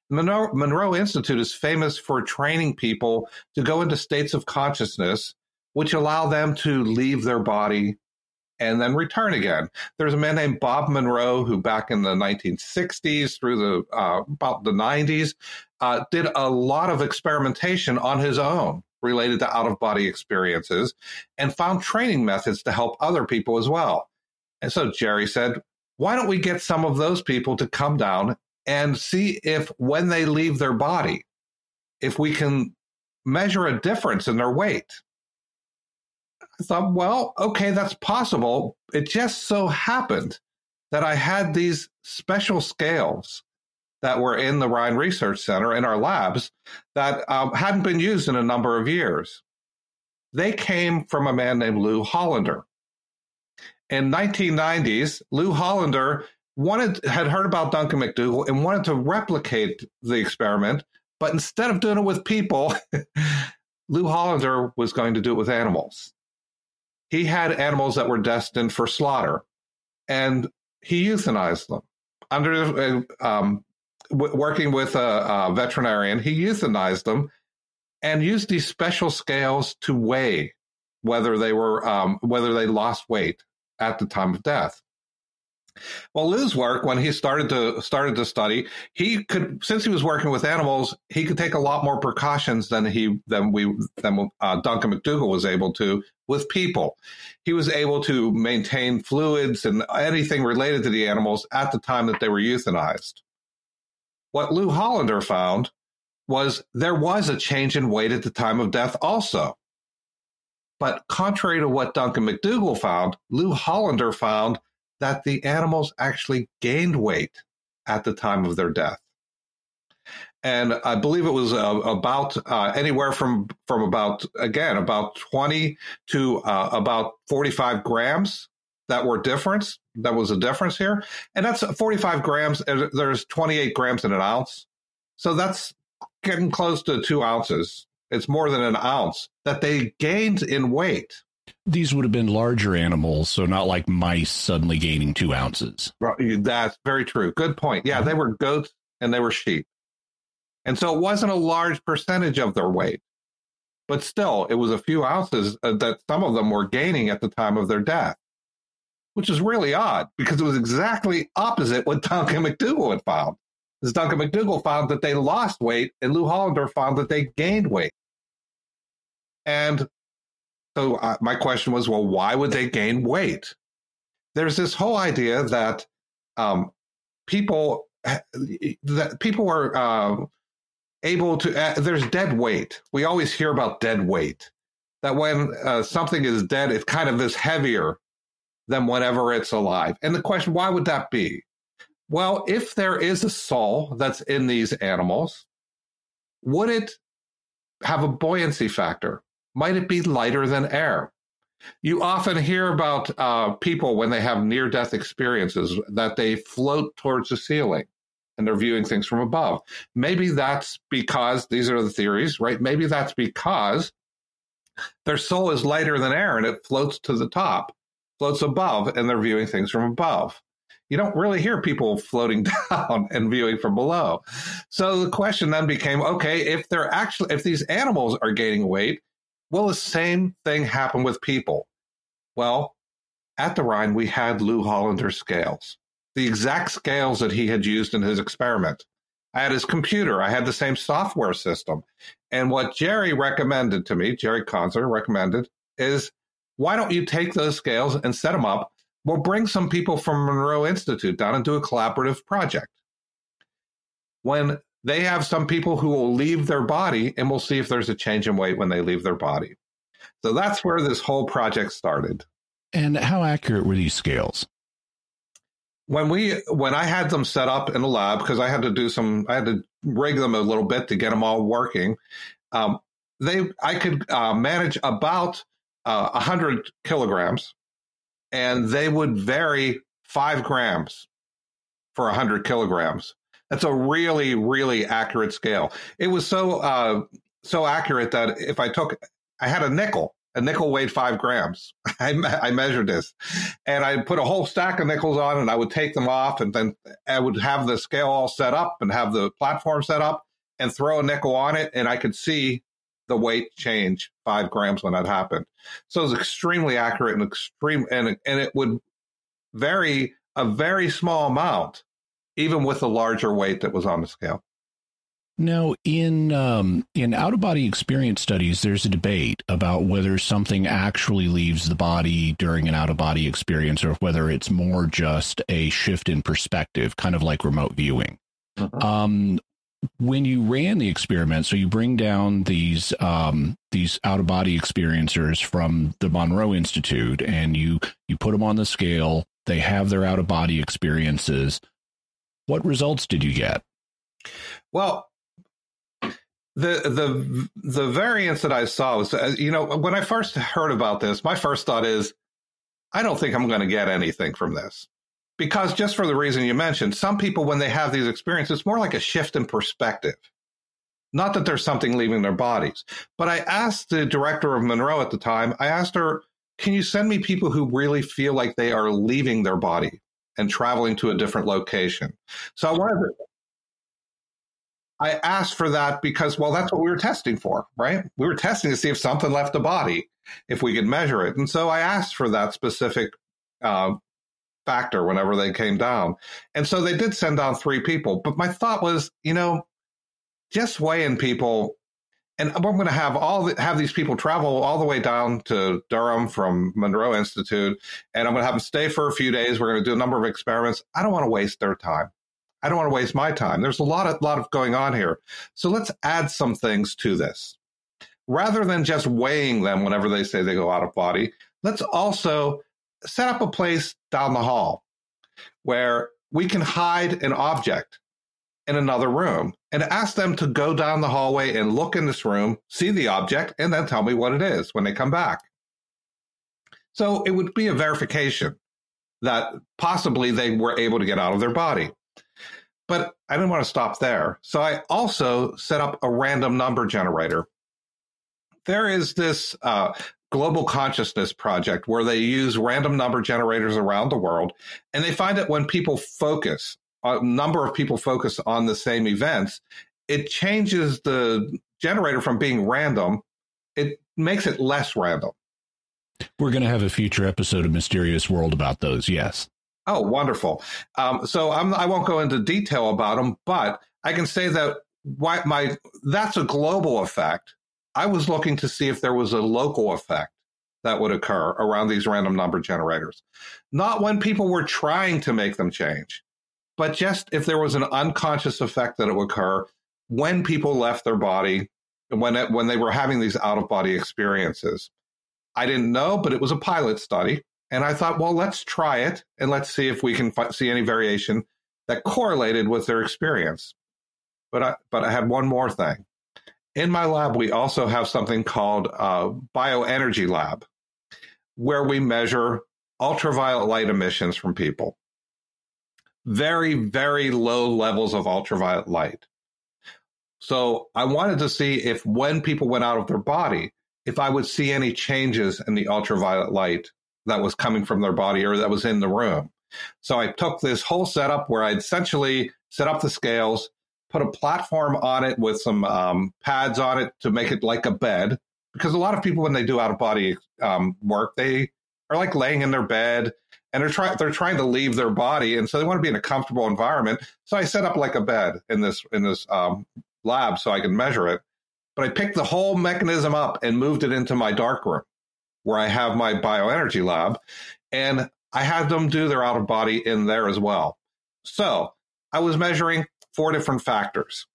Monroe, Monroe Institute is famous for training people to go into states of consciousness, which allow them to leave their body and then return again. There's a man named Bob Monroe who, back in the 1960s through the uh, about the 90s, uh, did a lot of experimentation on his own related to out of body experiences and found training methods to help other people as well. And so Jerry said, why don't we get some of those people to come down and see if when they leave their body, if we can measure a difference in their weight? Thought, well, okay, that's possible. It just so happened that I had these special scales that were in the Rhine Research Center in our labs that um, hadn't been used in a number of years. They came from a man named Lou Hollander. In 1990s, Lou Hollander wanted had heard about Duncan McDougall and wanted to replicate the experiment, but instead of doing it with people, Lou Hollander was going to do it with animals. He had animals that were destined for slaughter, and he euthanized them under um, w- working with a, a veterinarian, he euthanized them and used these special scales to weigh whether they were um, whether they lost weight at the time of death. Well, Lou's work when he started to started to study, he could since he was working with animals, he could take a lot more precautions than he than we than uh, Duncan McDougall was able to with people. He was able to maintain fluids and anything related to the animals at the time that they were euthanized. What Lou Hollander found was there was a change in weight at the time of death also. But contrary to what Duncan McDougall found, Lou Hollander found that the animals actually gained weight at the time of their death. And I believe it was uh, about uh, anywhere from from about again about twenty to uh, about forty five grams that were difference. That was a difference here, and that's 45 grams. There's 28 grams in an ounce, so that's getting close to two ounces. It's more than an ounce that they gained in weight. These would have been larger animals, so not like mice suddenly gaining two ounces. That's very true. Good point. Yeah, they were goats and they were sheep. And so it wasn't a large percentage of their weight, but still, it was a few ounces uh, that some of them were gaining at the time of their death which is really odd because it was exactly opposite what Duncan McDougall had found. Because Duncan McDougall found that they lost weight, and Lou Hollander found that they gained weight. And so uh, my question was, well, why would they gain weight? There's this whole idea that um, people that people are uh, able to. Uh, there's dead weight. We always hear about dead weight. That when uh, something is dead, it's kind of this heavier than whenever it's alive. And the question, why would that be? Well, if there is a soul that's in these animals, would it have a buoyancy factor? Might it be lighter than air? You often hear about uh, people when they have near death experiences that they float towards the ceiling and they're viewing things from above. Maybe that's because these are the theories, right? Maybe that's because their soul is lighter than air and it floats to the top floats above and they're viewing things from above. You don't really hear people floating down and viewing from below. So the question then became okay, if they're actually, if these animals are gaining weight, will the same thing happen with people? Well, at the Rhine, we had Lou Hollander's scales, the exact scales that he had used in his experiment. I had his computer. I had the same software system. And what Jerry recommended to me, Jerry Conser recommended, is why don't you take those scales and set them up? We'll bring some people from Monroe Institute down and do a collaborative project. When they have some people who will leave their body, and we'll see if there's a change in weight when they leave their body. So that's where this whole project started. And how accurate were these scales? When we when I had them set up in the lab because I had to do some I had to rig them a little bit to get them all working. Um, they I could uh, manage about uh, 100 kilograms, and they would vary five grams for 100 kilograms. That's a really, really accurate scale. It was so uh, so accurate that if I took, I had a nickel. A nickel weighed five grams. I, I measured this, and I put a whole stack of nickels on, and I would take them off, and then I would have the scale all set up and have the platform set up, and throw a nickel on it, and I could see the weight change five grams when that happened. So it was extremely accurate and extreme, and and it would vary a very small amount, even with the larger weight that was on the scale. Now, in um, in out of body experience studies, there's a debate about whether something actually leaves the body during an out of body experience, or whether it's more just a shift in perspective, kind of like remote viewing. Mm-hmm. Um, when you ran the experiment, so you bring down these um, these out of body experiencers from the Monroe Institute, and you you put them on the scale. They have their out of body experiences. What results did you get? Well, the the the variance that I saw was, uh, you know, when I first heard about this, my first thought is, I don't think I'm going to get anything from this, because just for the reason you mentioned, some people when they have these experiences, it's more like a shift in perspective. Not that there's something leaving their bodies, but I asked the director of Monroe at the time. I asked her, "Can you send me people who really feel like they are leaving their body and traveling to a different location?" So I wanted to, I asked for that because, well, that's what we were testing for, right? We were testing to see if something left the body, if we could measure it. And so I asked for that specific uh, factor whenever they came down. And so they did send down three people. But my thought was, you know, just weighing people, and I'm going to have all the, have these people travel all the way down to Durham from Monroe Institute, and I'm going to have them stay for a few days. We're going to do a number of experiments. I don't want to waste their time. I don't want to waste my time. There's a lot of lot of going on here. So let's add some things to this. Rather than just weighing them whenever they say they go out of body, let's also set up a place down the hall where we can hide an object in another room and ask them to go down the hallway and look in this room, see the object, and then tell me what it is when they come back. So it would be a verification that possibly they were able to get out of their body. But I didn't want to stop there. So I also set up a random number generator. There is this uh, global consciousness project where they use random number generators around the world. And they find that when people focus, a number of people focus on the same events, it changes the generator from being random, it makes it less random. We're going to have a future episode of Mysterious World about those, yes. Oh, wonderful. Um, so I'm, I won't go into detail about them, but I can say that why my that's a global effect. I was looking to see if there was a local effect that would occur around these random number generators. Not when people were trying to make them change, but just if there was an unconscious effect that it would occur when people left their body when it, when they were having these out of body experiences. I didn't know, but it was a pilot study. And I thought, well, let's try it and let's see if we can f- see any variation that correlated with their experience. But I, but I had one more thing. In my lab, we also have something called a bioenergy lab, where we measure ultraviolet light emissions from people. Very, very low levels of ultraviolet light. So I wanted to see if when people went out of their body, if I would see any changes in the ultraviolet light that was coming from their body or that was in the room. So I took this whole setup where I'd essentially set up the scales, put a platform on it with some um, pads on it to make it like a bed. Because a lot of people, when they do out of body um, work, they are like laying in their bed and they're trying they're trying to leave their body, and so they want to be in a comfortable environment. So I set up like a bed in this in this um, lab so I can measure it. But I picked the whole mechanism up and moved it into my dark room where I have my bioenergy lab, and I had them do their out of body in there as well. So I was measuring four different factors.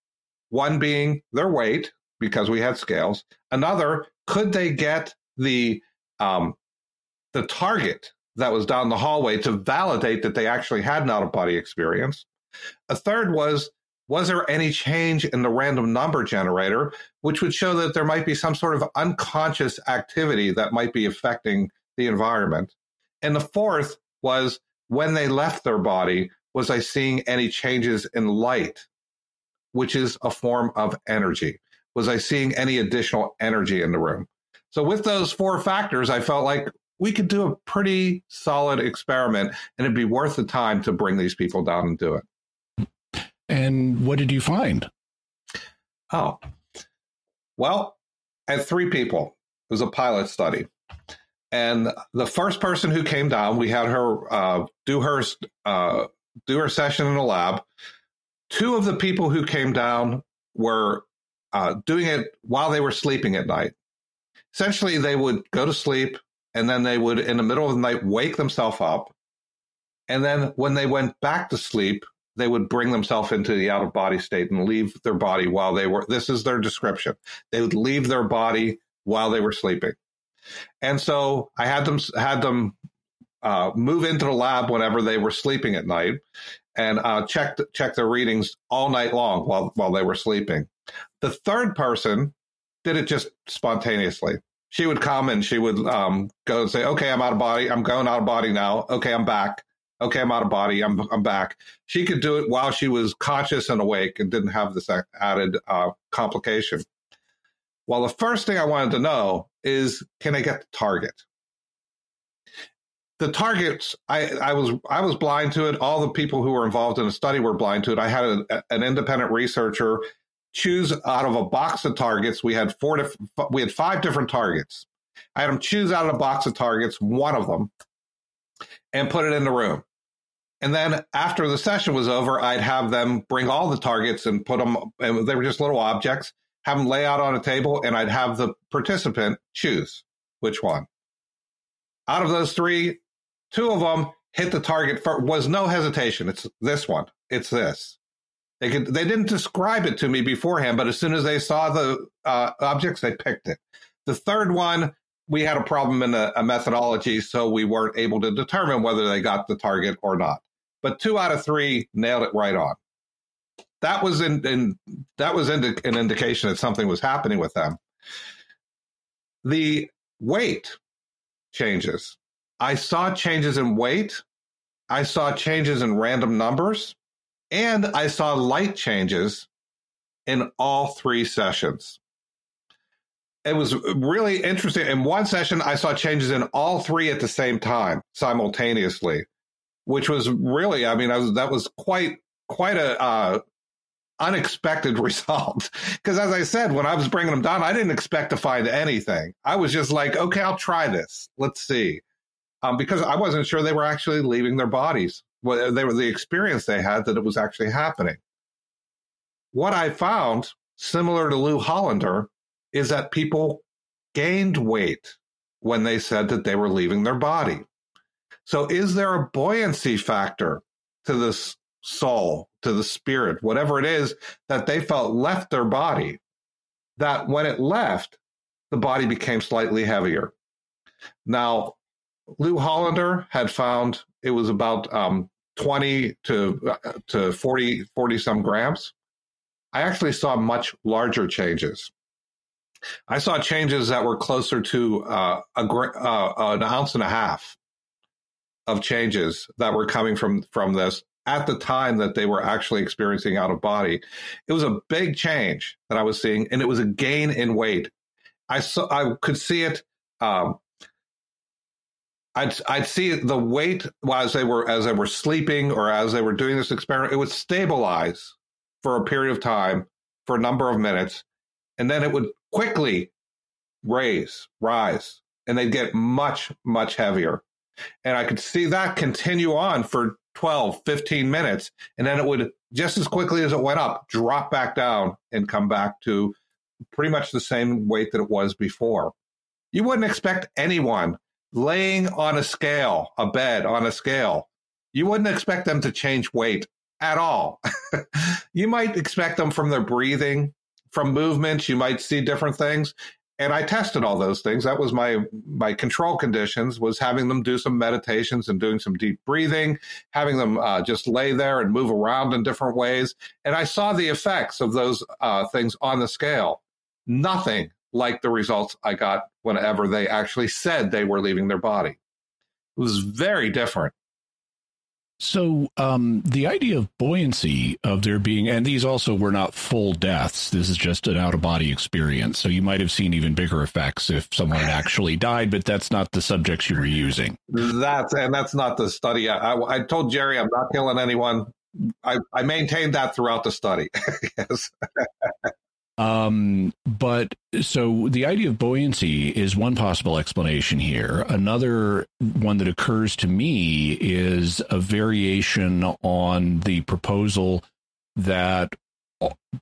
One being their weight, because we had scales. Another, could they get the um, the target that was down the hallway to validate that they actually had an out of body experience. A third was was there any change in the random number generator, which would show that there might be some sort of unconscious activity that might be affecting the environment? And the fourth was when they left their body, was I seeing any changes in light, which is a form of energy? Was I seeing any additional energy in the room? So, with those four factors, I felt like we could do a pretty solid experiment and it'd be worth the time to bring these people down and do it. And what did you find? Oh, well, I had three people. It was a pilot study. And the first person who came down, we had her uh, do her uh, do her session in the lab. Two of the people who came down were uh, doing it while they were sleeping at night. Essentially, they would go to sleep and then they would, in the middle of the night, wake themselves up. And then when they went back to sleep, they would bring themselves into the out of body state and leave their body while they were this is their description. They would leave their body while they were sleeping. And so i had them had them uh, move into the lab whenever they were sleeping at night and uh, check check their readings all night long while while they were sleeping. The third person did it just spontaneously she would come and she would um, go and say okay i'm out of body i'm going out of body now okay i'm back okay, I'm out of body, I'm I'm back. She could do it while she was conscious and awake and didn't have this added uh, complication. Well, the first thing I wanted to know is, can I get the target? The targets, I, I was I was blind to it. All the people who were involved in the study were blind to it. I had a, an independent researcher choose out of a box of targets. We had four, diff- we had five different targets. I had them choose out of a box of targets, one of them, and put it in the room. And then after the session was over, I'd have them bring all the targets and put them, and they were just little objects, have them lay out on a table, and I'd have the participant choose which one. Out of those three, two of them hit the target for was no hesitation. It's this one. It's this. They could they didn't describe it to me beforehand, but as soon as they saw the uh, objects, they picked it. The third one we had a problem in a, a, methodology, so we weren't able to determine whether they got the target or not. But two out of three nailed it right on. That was in, in that was an indication that something was happening with them. The weight changes. I saw changes in weight. I saw changes in random numbers, and I saw light changes in all three sessions it was really interesting. In one session, I saw changes in all three at the same time, simultaneously, which was really, I mean, I was, that was quite quite a uh, unexpected result. Because as I said, when I was bringing them down, I didn't expect to find anything. I was just like, okay, I'll try this. Let's see, um, because I wasn't sure they were actually leaving their bodies. Well, they were the experience they had that it was actually happening. What I found, similar to Lou Hollander, is that people gained weight when they said that they were leaving their body. So, is there a buoyancy factor to this soul, to the spirit, whatever it is that they felt left their body, that when it left, the body became slightly heavier? Now, Lou Hollander had found it was about um, 20 to, to 40, 40 some grams. I actually saw much larger changes. I saw changes that were closer to uh, a, uh, an ounce and a half of changes that were coming from from this at the time that they were actually experiencing out of body. It was a big change that I was seeing, and it was a gain in weight. I saw I could see it. Um, I'd I'd see the weight as they were as they were sleeping or as they were doing this experiment. It would stabilize for a period of time for a number of minutes, and then it would quickly raise, rise, and they'd get much, much heavier. And I could see that continue on for 12, 15 minutes. And then it would, just as quickly as it went up, drop back down and come back to pretty much the same weight that it was before. You wouldn't expect anyone laying on a scale, a bed on a scale, you wouldn't expect them to change weight at all. you might expect them from their breathing, from movements, you might see different things. and I tested all those things. That was my my control conditions was having them do some meditations and doing some deep breathing, having them uh, just lay there and move around in different ways, and I saw the effects of those uh, things on the scale. Nothing like the results I got whenever they actually said they were leaving their body. It was very different. So um, the idea of buoyancy of there being, and these also were not full deaths. This is just an out of body experience. So you might have seen even bigger effects if someone actually died, but that's not the subjects you were using. That's and that's not the study. I, I, I told Jerry I'm not killing anyone. I, I maintained that throughout the study. yes. Um, but so the idea of buoyancy is one possible explanation here. Another one that occurs to me is a variation on the proposal that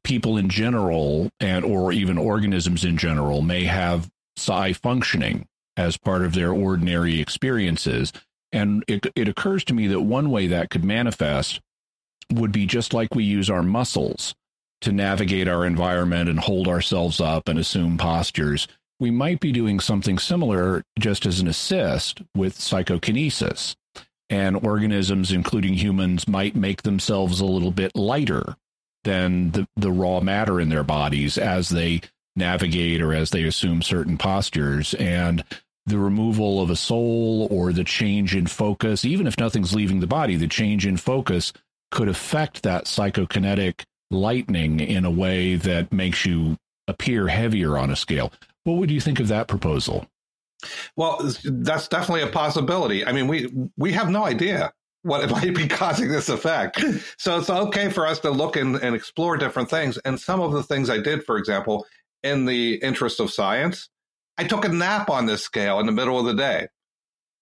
people in general and or even organisms in general may have psi functioning as part of their ordinary experiences. And it, it occurs to me that one way that could manifest would be just like we use our muscles to navigate our environment and hold ourselves up and assume postures, we might be doing something similar just as an assist with psychokinesis. And organisms, including humans, might make themselves a little bit lighter than the, the raw matter in their bodies as they navigate or as they assume certain postures. And the removal of a soul or the change in focus, even if nothing's leaving the body, the change in focus could affect that psychokinetic lightning in a way that makes you appear heavier on a scale. What would you think of that proposal? Well, that's definitely a possibility. I mean, we we have no idea what it might be causing this effect. So it's okay for us to look and, and explore different things. And some of the things I did, for example, in the interest of science, I took a nap on this scale in the middle of the day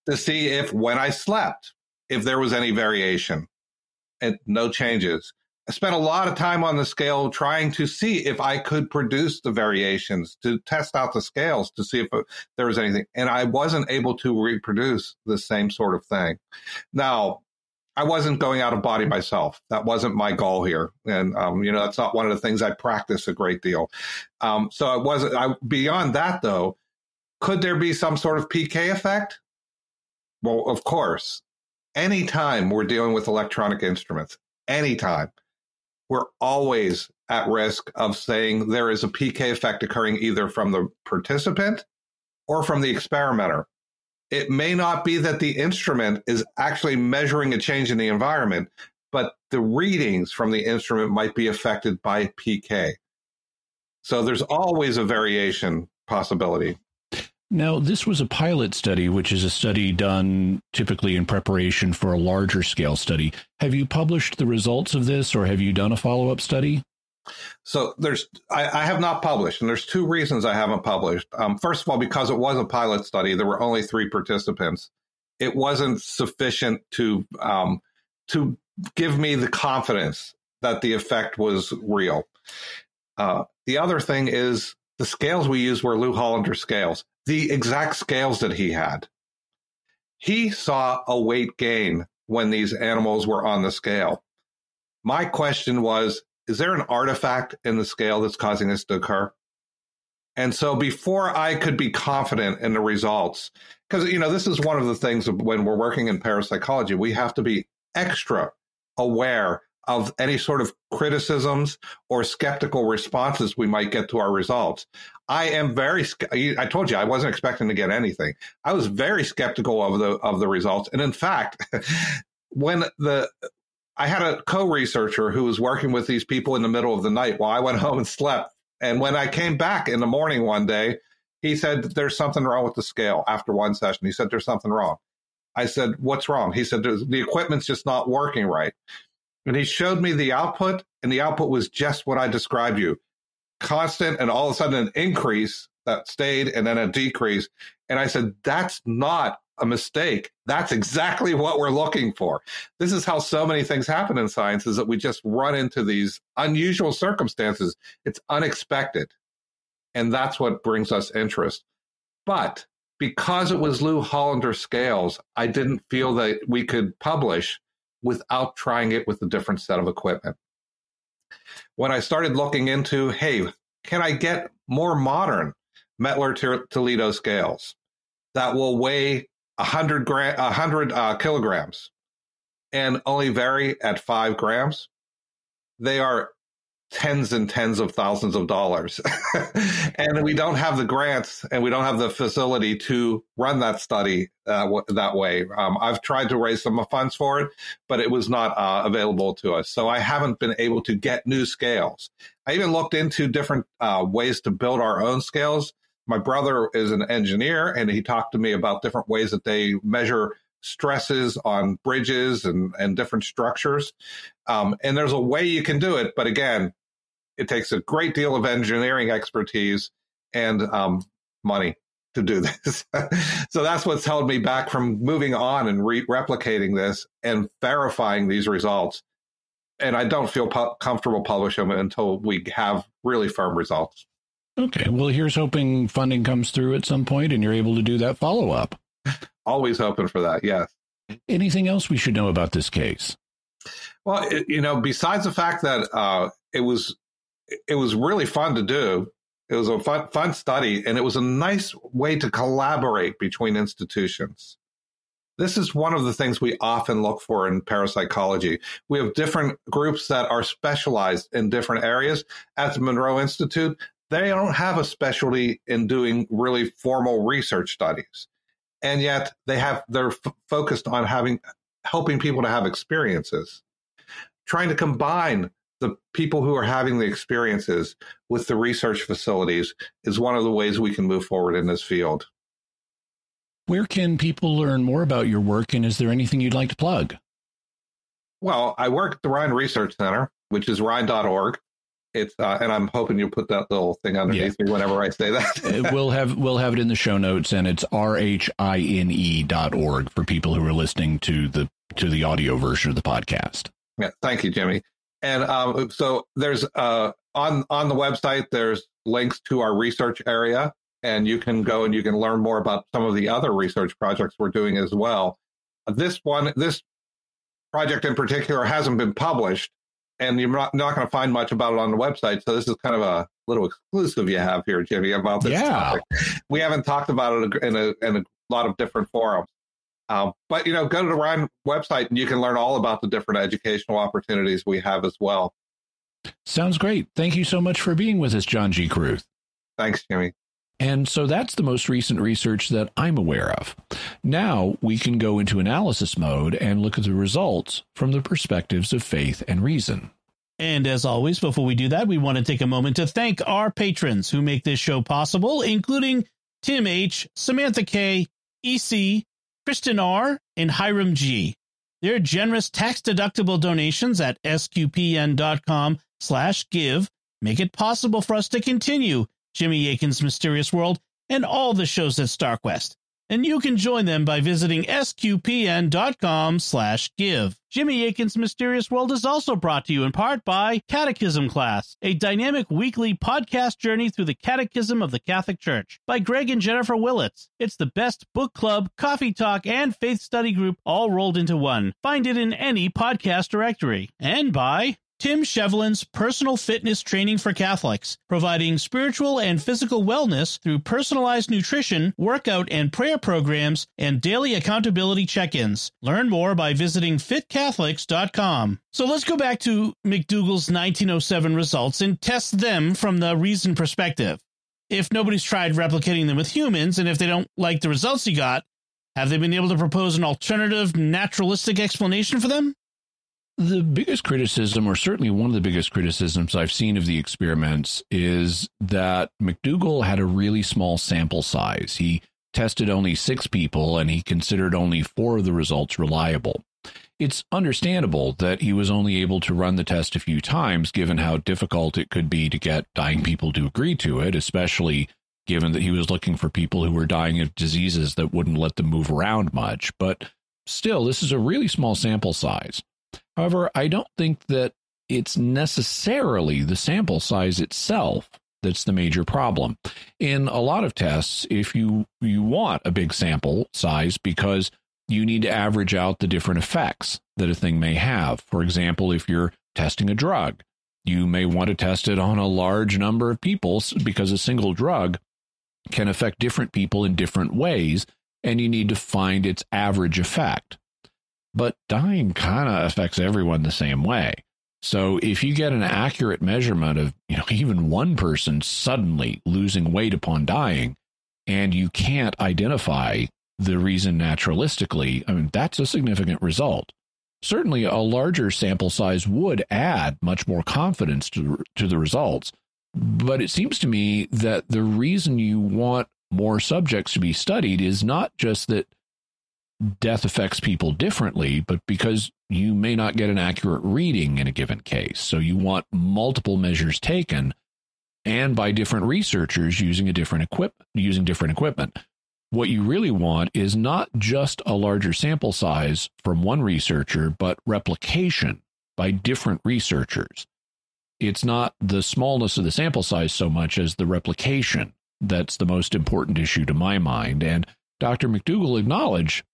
to see if when I slept, if there was any variation and no changes. I spent a lot of time on the scale trying to see if I could produce the variations to test out the scales to see if there was anything. And I wasn't able to reproduce the same sort of thing. Now, I wasn't going out of body myself. That wasn't my goal here. And, um, you know, that's not one of the things I practice a great deal. Um, so I wasn't, I, beyond that though, could there be some sort of PK effect? Well, of course. Anytime we're dealing with electronic instruments, anytime we're always at risk of saying there is a PK effect occurring either from the participant or from the experimenter. It may not be that the instrument is actually measuring a change in the environment, but the readings from the instrument might be affected by PK. So there's always a variation possibility. Now, this was a pilot study, which is a study done typically in preparation for a larger scale study. Have you published the results of this or have you done a follow up study? So there's, I, I, have not published, and there's two reasons I haven't published. Um, first of all, because it was a pilot study, there were only three participants. It wasn't sufficient to um, to give me the confidence that the effect was real. Uh, the other thing is the scales we used were Lou Hollander scales the exact scales that he had. He saw a weight gain when these animals were on the scale. My question was Is there an artifact in the scale that's causing this to occur? And so before I could be confident in the results, because, you know, this is one of the things when we're working in parapsychology, we have to be extra aware of any sort of criticisms or skeptical responses we might get to our results. I am very I told you I wasn't expecting to get anything. I was very skeptical of the of the results. And in fact, when the I had a co-researcher who was working with these people in the middle of the night while I went home and slept. And when I came back in the morning one day, he said there's something wrong with the scale after one session. He said there's something wrong. I said, "What's wrong?" He said the equipment's just not working right. And he showed me the output, and the output was just what I described you constant, and all of a sudden an increase that stayed and then a decrease. And I said, that's not a mistake. That's exactly what we're looking for. This is how so many things happen in science is that we just run into these unusual circumstances. It's unexpected. And that's what brings us interest. But because it was Lou Hollander scales, I didn't feel that we could publish without trying it with a different set of equipment. When I started looking into, hey, can I get more modern Mettler Toledo scales that will weigh 100, gra- 100 uh, kilograms and only vary at five grams. They are tens and tens of thousands of dollars. and we don't have the grants and we don't have the facility to run that study uh, w- that way. Um, I've tried to raise some funds for it, but it was not uh, available to us. So I haven't been able to get new scales. I even looked into different uh, ways to build our own scales. My brother is an engineer and he talked to me about different ways that they measure stresses on bridges and, and different structures. Um, and there's a way you can do it. But again, it takes a great deal of engineering expertise and um, money to do this. so that's what's held me back from moving on and re- replicating this and verifying these results. And I don't feel pu- comfortable publishing them until we have really firm results. Okay. Well, here's hoping funding comes through at some point and you're able to do that follow up. Always hoping for that. Yes. Anything else we should know about this case? Well, it, you know, besides the fact that uh, it was it was really fun to do. It was a fun, fun study, and it was a nice way to collaborate between institutions. This is one of the things we often look for in parapsychology. We have different groups that are specialized in different areas. At the Monroe Institute, they don't have a specialty in doing really formal research studies. And yet they have, they're f- focused on having, helping people to have experiences, trying to combine the people who are having the experiences with the research facilities is one of the ways we can move forward in this field. Where can people learn more about your work, and is there anything you'd like to plug? Well, I work at the Rhine Research Center, which is rhine.org. It's uh, and I'm hoping you put that little thing underneath yeah. me whenever I say that. we'll have we'll have it in the show notes, and it's r h i n e dot org for people who are listening to the to the audio version of the podcast. Yeah, thank you, Jimmy. And um, so there's uh, on on the website there's links to our research area, and you can go and you can learn more about some of the other research projects we're doing as well. This one, this project in particular, hasn't been published, and you're not, not going to find much about it on the website. So this is kind of a little exclusive you have here, Jimmy, about this yeah. topic. We haven't talked about it in a, in a lot of different forums. Um, but you know, go to the Rhine website and you can learn all about the different educational opportunities we have as well. Sounds great. Thank you so much for being with us, John G. Kruth. Thanks, Jimmy. And so that's the most recent research that I'm aware of. Now we can go into analysis mode and look at the results from the perspectives of faith and reason. And as always, before we do that, we want to take a moment to thank our patrons who make this show possible, including Tim H., Samantha K., EC, Kristen R., and Hiram G. Their generous tax-deductible donations at sqpn.com slash give make it possible for us to continue Jimmy Akin's Mysterious World and all the shows at StarQuest and you can join them by visiting sqpn.com slash give. Jimmy Akin's Mysterious World is also brought to you in part by Catechism Class, a dynamic weekly podcast journey through the Catechism of the Catholic Church by Greg and Jennifer Willits. It's the best book club, coffee talk, and faith study group all rolled into one. Find it in any podcast directory. And by Tim Shevlin's personal fitness training for Catholics, providing spiritual and physical wellness through personalized nutrition, workout and prayer programs, and daily accountability check ins. Learn more by visiting fitcatholics.com. So let's go back to McDougall's 1907 results and test them from the reason perspective. If nobody's tried replicating them with humans, and if they don't like the results he got, have they been able to propose an alternative, naturalistic explanation for them? The biggest criticism, or certainly one of the biggest criticisms I've seen of the experiments, is that McDougall had a really small sample size. He tested only six people and he considered only four of the results reliable. It's understandable that he was only able to run the test a few times, given how difficult it could be to get dying people to agree to it, especially given that he was looking for people who were dying of diseases that wouldn't let them move around much. But still, this is a really small sample size. However, I don't think that it's necessarily the sample size itself that's the major problem. In a lot of tests, if you you want a big sample size because you need to average out the different effects that a thing may have. For example, if you're testing a drug, you may want to test it on a large number of people because a single drug can affect different people in different ways, and you need to find its average effect. But dying kind of affects everyone the same way. So if you get an accurate measurement of, you know, even one person suddenly losing weight upon dying, and you can't identify the reason naturalistically, I mean, that's a significant result. Certainly, a larger sample size would add much more confidence to, to the results. But it seems to me that the reason you want more subjects to be studied is not just that death affects people differently, but because you may not get an accurate reading in a given case. So you want multiple measures taken and by different researchers using a different equip using different equipment. What you really want is not just a larger sample size from one researcher, but replication by different researchers. It's not the smallness of the sample size so much as the replication that's the most important issue to my mind. And Dr. McDougall acknowledged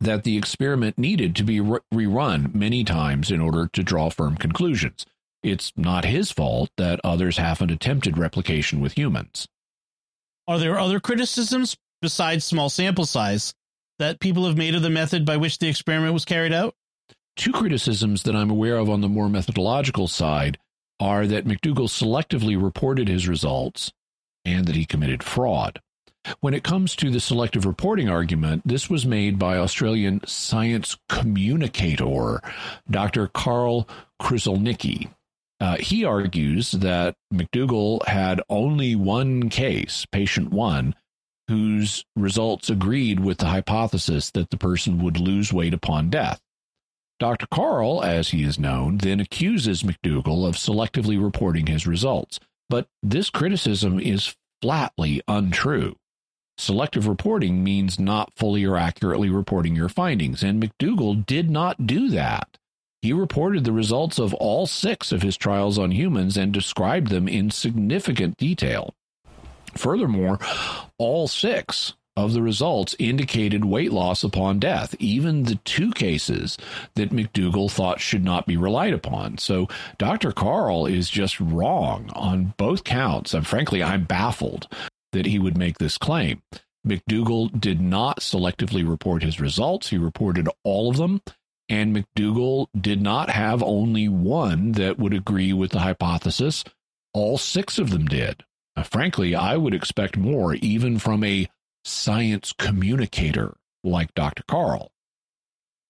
that the experiment needed to be re- rerun many times in order to draw firm conclusions. It's not his fault that others haven't attempted replication with humans. Are there other criticisms besides small sample size that people have made of the method by which the experiment was carried out? Two criticisms that I'm aware of on the more methodological side are that McDougall selectively reported his results and that he committed fraud. When it comes to the selective reporting argument, this was made by Australian science communicator Dr. Karl Kruszelnicki. Uh, he argues that McDougall had only one case, patient one, whose results agreed with the hypothesis that the person would lose weight upon death. Dr. Karl, as he is known, then accuses McDougall of selectively reporting his results. But this criticism is flatly untrue. Selective reporting means not fully or accurately reporting your findings, and McDougall did not do that. He reported the results of all six of his trials on humans and described them in significant detail. Furthermore, all six of the results indicated weight loss upon death, even the two cases that McDougall thought should not be relied upon. So Dr. Karl is just wrong on both counts. And frankly, I'm baffled that he would make this claim. McDougall did not selectively report his results, he reported all of them and McDougall did not have only one that would agree with the hypothesis. All six of them did. Uh, frankly, I would expect more even from a science communicator like Dr. Karl.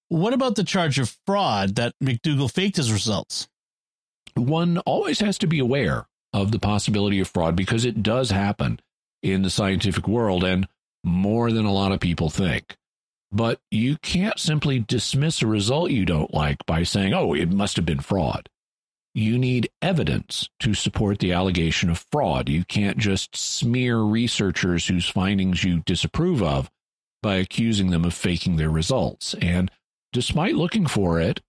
What about the charge of fraud that McDougall faked his results? One always has to be aware of the possibility of fraud because it does happen in the scientific world and more than a lot of people think. But you can't simply dismiss a result you don't like by saying, oh, it must have been fraud. You need evidence to support the allegation of fraud. You can't just smear researchers whose findings you disapprove of by accusing them of faking their results. And despite looking for it,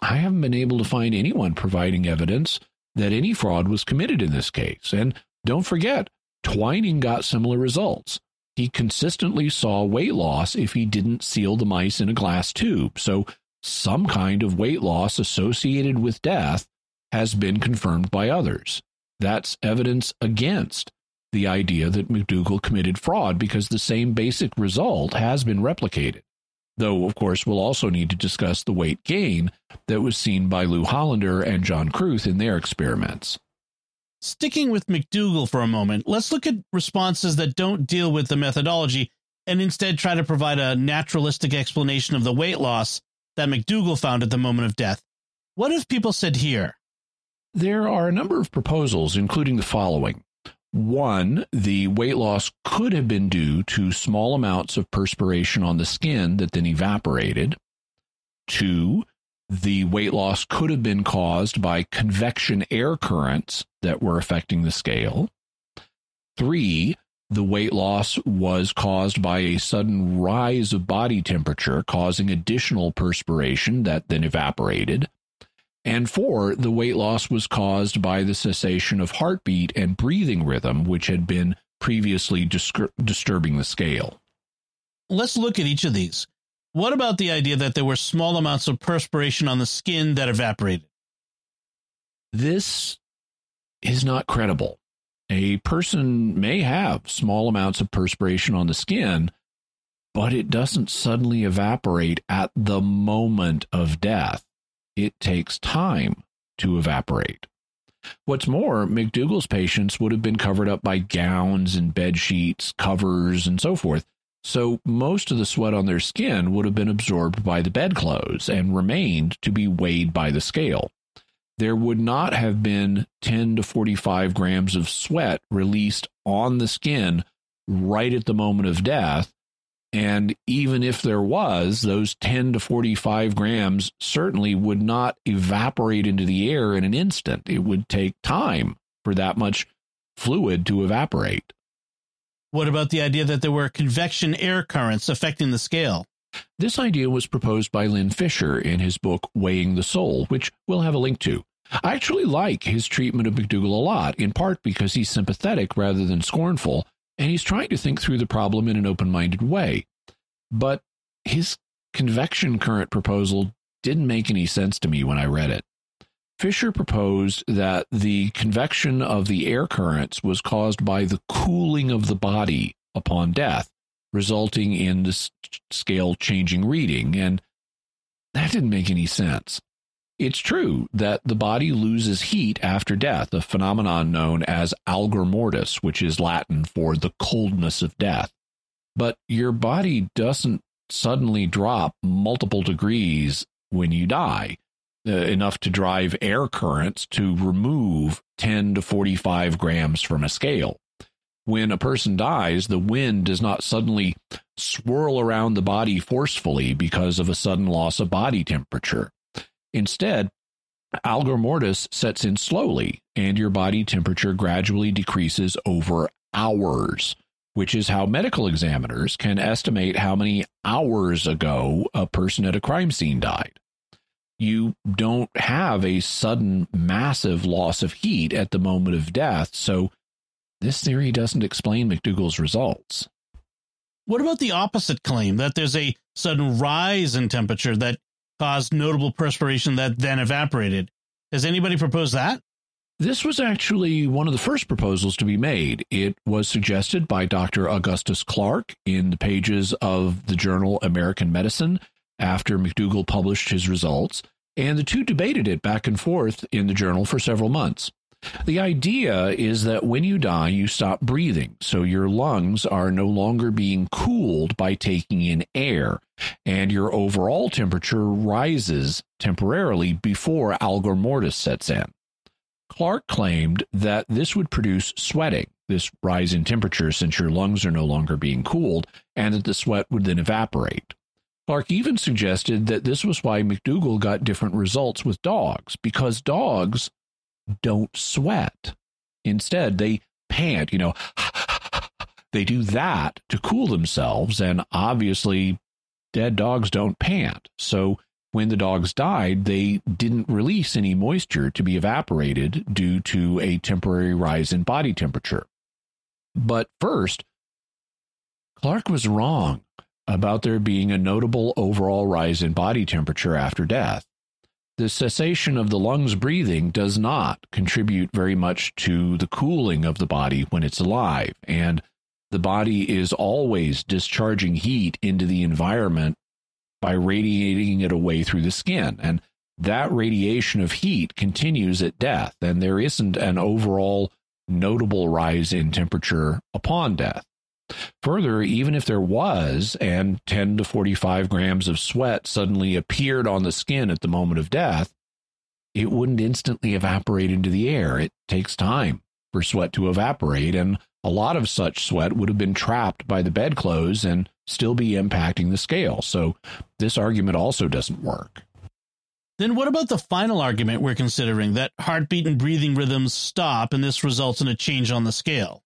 I haven't been able to find anyone providing evidence that any fraud was committed in this case. And don't forget, Twining got similar results he consistently saw weight loss if he didn't seal the mice in a glass tube. So, some kind of weight loss associated with death has been confirmed by others. That's evidence against the idea that McDougall committed fraud because the same basic result has been replicated. Though, of course, we'll also need to discuss the weight gain that was seen by Lou Hollander and John Kruth in their experiments. Sticking with McDougall for a moment, let's look at responses that don't deal with the methodology and instead try to provide a naturalistic explanation of the weight loss that McDougall found at the moment of death. What have people said here? There are a number of proposals, including the following. One, the weight loss could have been due to small amounts of perspiration on the skin that then evaporated. Two, the weight loss could have been caused by convection air currents that were affecting the scale. Three, the weight loss was caused by a sudden rise of body temperature, causing additional perspiration that then evaporated. And four, the weight loss was caused by the cessation of heartbeat and breathing rhythm, which had been previously disturbing the scale. Let's look at each of these. What about the idea that there were small amounts of perspiration on the skin that evaporated? This is not credible. A person may have small amounts of perspiration on the skin, but it doesn't suddenly evaporate at the moment of death. It takes time to evaporate. What's more, McDougall's patients would have been covered up by gowns and bed sheets, covers, and so forth. So most of the sweat on their skin would have been absorbed by the bedclothes and remained to be weighed by the scale. There would not have been 10 to 45 grams of sweat released on the skin right at the moment of death. And even if there was, those 10 to 45 grams certainly would not evaporate into the air in an instant. It would take time for that much fluid to evaporate. What about the idea that there were convection air currents affecting the scale? This idea was proposed by Len Fisher in his book Weighing the Soul, which we'll have a link to. I actually like his treatment of McDougall a lot, in part because he's sympathetic rather than scornful, and he's trying to think through the problem in an open minded way. But his convection current proposal didn't make any sense to me when I read it. Fisher proposed that the convection of the air currents was caused by the cooling of the body upon death, resulting in the scale changing reading, and that didn't make any sense. It's true that the body loses heat after death, a phenomenon known as algor mortis, which is Latin for the coldness of death. But your body doesn't suddenly drop multiple degrees when you die uh, enough to drive air currents to remove 10 to 45 grams from a scale. When a person dies, the wind does not suddenly swirl around the body forcefully because of a sudden loss of body temperature. Instead, algor mortis sets in slowly, and your body temperature gradually decreases over hours, which is how medical examiners can estimate how many hours ago a person at a crime scene died you don't have a sudden massive loss of heat at the moment of death. So this theory doesn't explain McDougall's results. What about the opposite claim that there's a sudden rise in temperature that caused notable perspiration that then evaporated? Has anybody proposed that? This was actually one of the first proposals to be made. It was suggested by Dr. Augustus Clarke in the pages of the journal American Medicine after McDougall published his results and the two debated it back and forth in the journal for several months. The idea is that when you die, you stop breathing, so your lungs are no longer being cooled by taking in air, and your overall temperature rises temporarily before algor mortis sets in. Clarke claimed that this would produce sweating, this rise in temperature since your lungs are no longer being cooled, and that the sweat would then evaporate. Clarke even suggested that this was why McDougall got different results with dogs, because dogs don't sweat. Instead, they pant, you know, they do that to cool themselves. And obviously, dead dogs don't pant. So when the dogs died, they didn't release any moisture to be evaporated due to a temporary rise in body temperature. But first, Clarke was wrong about there being a notable overall rise in body temperature after death. The cessation of the lungs breathing does not contribute very much to the cooling of the body when it's alive, and the body is always discharging heat into the environment by radiating it away through the skin. And that radiation of heat continues at death, and there isn't an overall notable rise in temperature upon death. Further, even if there was, and 10 to 45 grams of sweat suddenly appeared on the skin at the moment of death, it wouldn't instantly evaporate into the air. It takes time for sweat to evaporate, and a lot of such sweat would have been trapped by the bedclothes and still be impacting the scale. So, this argument also doesn't work. Then, what about the final argument we're considering that heartbeat and breathing rhythms stop and this results in a change on the scale?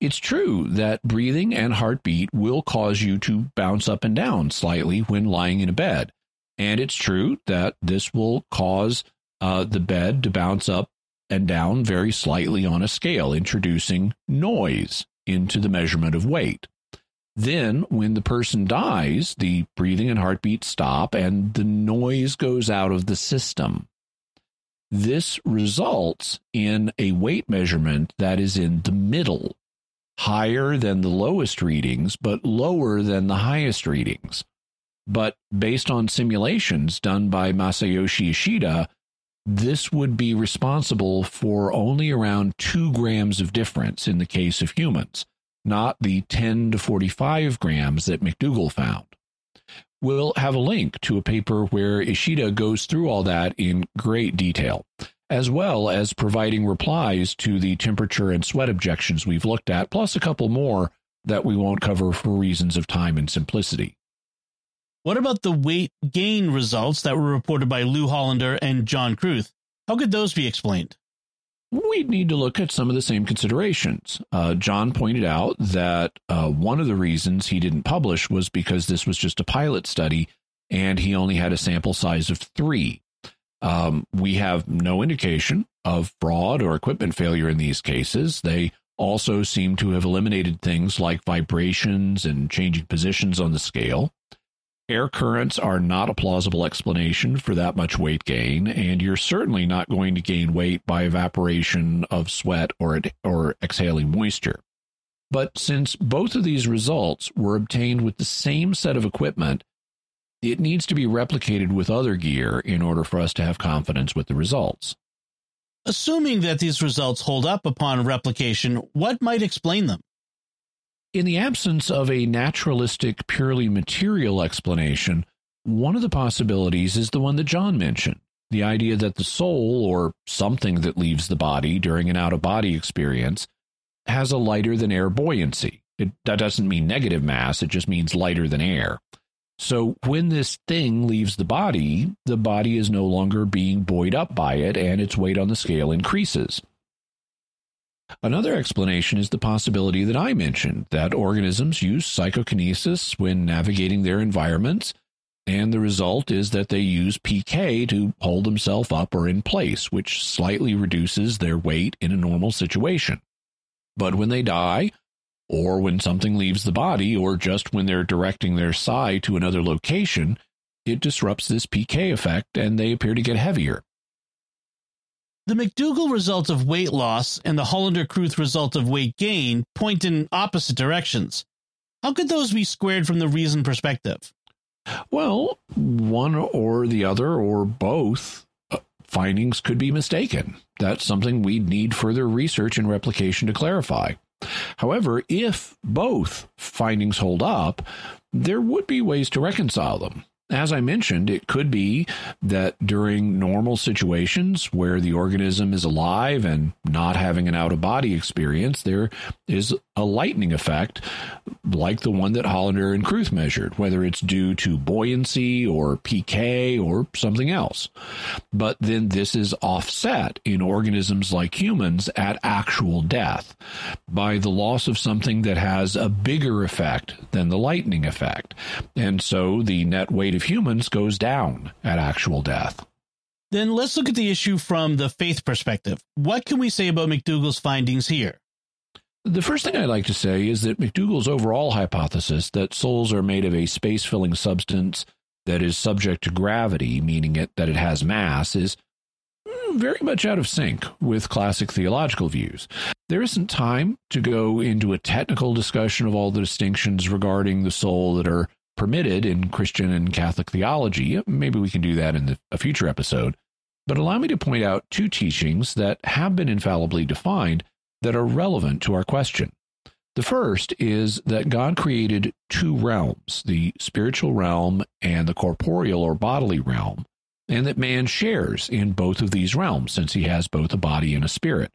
It's true that breathing and heartbeat will cause you to bounce up and down slightly when lying in a bed. And it's true that this will cause uh, the bed to bounce up and down very slightly on a scale, introducing noise into the measurement of weight. Then, when the person dies, the breathing and heartbeat stop and the noise goes out of the system. this results in a weight measurement that is in the middle, higher than the lowest readings, but lower than the highest readings. But based on simulations done by Masayoshi Ishida, this would be responsible for only around two grams of difference in the case of humans, not the 10 to 45 grams that McDougall found. We'll have a link to a paper where Ishida goes through all that in great detail, as well as providing replies to the temperature and sweat objections we've looked at, plus a couple more that we won't cover for reasons of time and simplicity. What about the weight gain results that were reported by Lou Hollander and John Kruth? How could those be explained? We'd need to look at some of the same considerations. Uh, John pointed out that uh, one of the reasons he didn't publish was because this was just a pilot study and he only had a sample size of three. Um, we have no indication of fraud or equipment failure in these cases. They also seem to have eliminated things like vibrations and changing positions on the scale. Air currents are not a plausible explanation for that much weight gain, and you're certainly not going to gain weight by evaporation of sweat or, or exhaling moisture. But since both of these results were obtained with the same set of equipment, it needs to be replicated with other gear in order for us to have confidence with the results. Assuming that these results hold up upon replication, what might explain them? In the absence of a naturalistic, purely material explanation, one of the possibilities is the one that John mentioned the idea that the soul, or something that leaves the body during an out of body experience, has a lighter than air buoyancy. It, that doesn't mean negative mass, it just means lighter than air. So when this thing leaves the body, the body is no longer being buoyed up by it and its weight on the scale increases. Another explanation is the possibility that I mentioned that organisms use psychokinesis when navigating their environments, and the result is that they use pK to hold themselves up or in place, which slightly reduces their weight in a normal situation. But when they die, or when something leaves the body, or just when they're directing their psi to another location, it disrupts this pK effect and they appear to get heavier. The McDougall result of weight loss and the Hollander Kruth result of weight gain point in opposite directions. How could those be squared from the reason perspective? Well, one or the other or both uh, findings could be mistaken. That's something we'd need further research and replication to clarify. However, if both findings hold up, there would be ways to reconcile them. As I mentioned, it could be that during normal situations where the organism is alive and not having an out of body experience, there is a lightning effect like the one that Hollander and Kruth measured, whether it's due to buoyancy or pK or something else. But then this is offset in organisms like humans at actual death by the loss of something that has a bigger effect than the lightning effect. And so the net weight of humans goes down at actual death. Then let's look at the issue from the faith perspective. What can we say about McDougall's findings here? The first thing I'd like to say is that McDougall's overall hypothesis that souls are made of a space filling substance that is subject to gravity, meaning it, that it has mass, is mm, very much out of sync with classic theological views. There isn't time to go into a technical discussion of all the distinctions regarding the soul that are permitted in Christian and Catholic theology. Maybe we can do that in the, a future episode. But allow me to point out two teachings that have been infallibly defined that are relevant to our question. The first is that God created two realms, the spiritual realm and the corporeal or bodily realm, and that man shares in both of these realms since he has both a body and a spirit.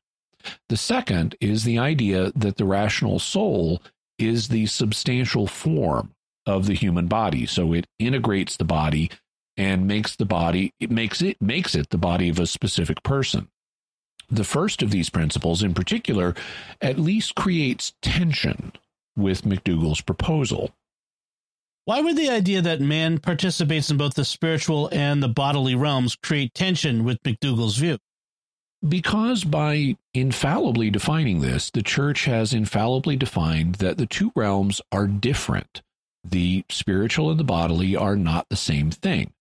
The second is the idea that the rational soul is the substantial form of the human body. So it integrates the body and makes the body it makes it makes it the body of a specific person. The first of these principles in particular at least creates tension with McDougall's proposal. Why would the idea that man participates in both the spiritual and the bodily realms create tension with McDougall's view? Because by infallibly defining this, the church has infallibly defined that the two realms are different. The spiritual and the bodily are not the same thing.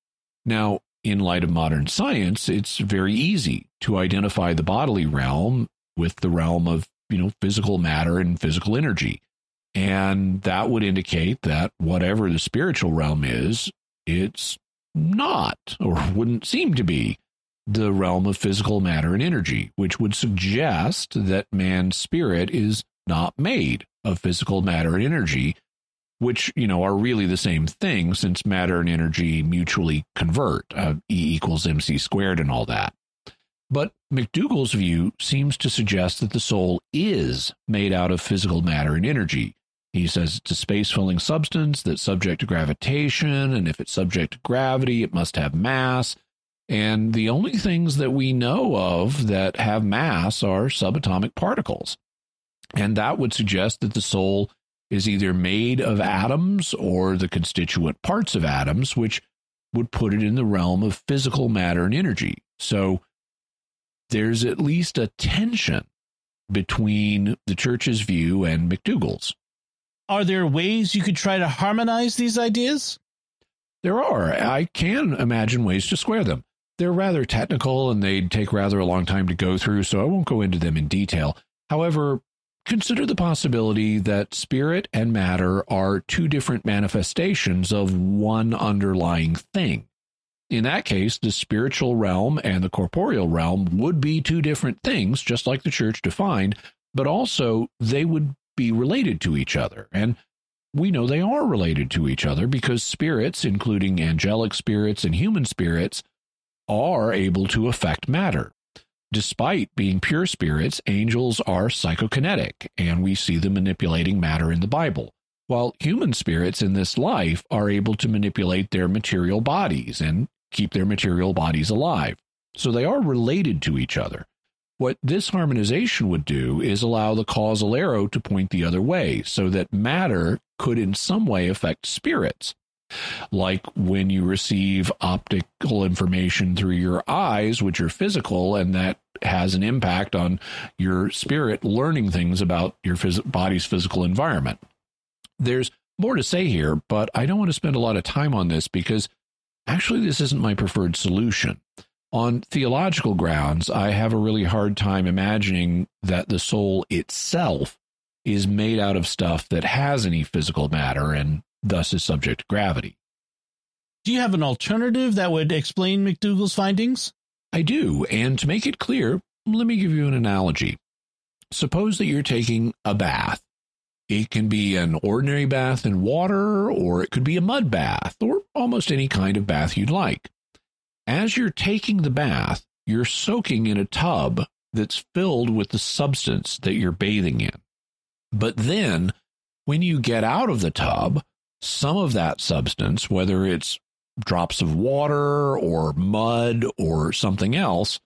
Now, in light of modern science, it's very easy to identify the bodily realm with the realm of, you know, physical matter and physical energy. And that would indicate that whatever the spiritual realm is, it's not or wouldn't seem to be the realm of physical matter and energy, which would suggest that man's spirit is not made of physical matter and energy, which, you know, are really the same thing since matter and energy mutually convert, uh, E equals mc squared and all that. But McDougall's view seems to suggest that the soul is made out of physical matter and energy. He says it's a space filling substance that's subject to gravitation, and if it's subject to gravity, it must have mass. And the only things that we know of that have mass are subatomic particles. And that would suggest that the soul is either made of atoms or the constituent parts of atoms, which would put it in the realm of physical matter and energy. So there's at least a tension between the church's view and McDougall's. Are there ways you could try to harmonize these ideas? There are. I can imagine ways to square them. They're rather technical and they'd take rather a long time to go through, so I won't go into them in detail. However, consider the possibility that spirit and matter are two different manifestations of one underlying thing. In that case, the spiritual realm and the corporeal realm would be two different things, just like the church defined, but also they would be related to each other. And we know they are related to each other because spirits, including angelic spirits and human spirits, are able to affect matter. Despite being pure spirits, angels are psychokinetic, and we see them manipulating matter in the Bible. While human spirits in this life are able to manipulate their material bodies and keep their material bodies alive. So they are related to each other. What this harmonization would do is allow the causal arrow to point the other way so that matter could in some way affect spirits. Like when you receive optical information through your eyes, which are physical, and that has an impact on your spirit learning things about your phys- body's physical environment. There's more to say here, but I don't want to spend a lot of time on this because actually, this isn't my preferred solution on theological grounds, I have a really hard time imagining that the soul itself is made out of stuff that has any physical matter and thus is subject to gravity. Do you have an alternative that would explain McDougall's findings? I do, and to make it clear, let me give you an analogy. Suppose that you're taking a bath. It can be an ordinary bath in water, or it could be a mud bath, or almost any kind of bath you'd like as you're taking the bath, you're soaking in a tub that's filled with the substance that you're bathing in. But then, when you get out of the tub, some of that substance, whether it's drops of water or mud or something else,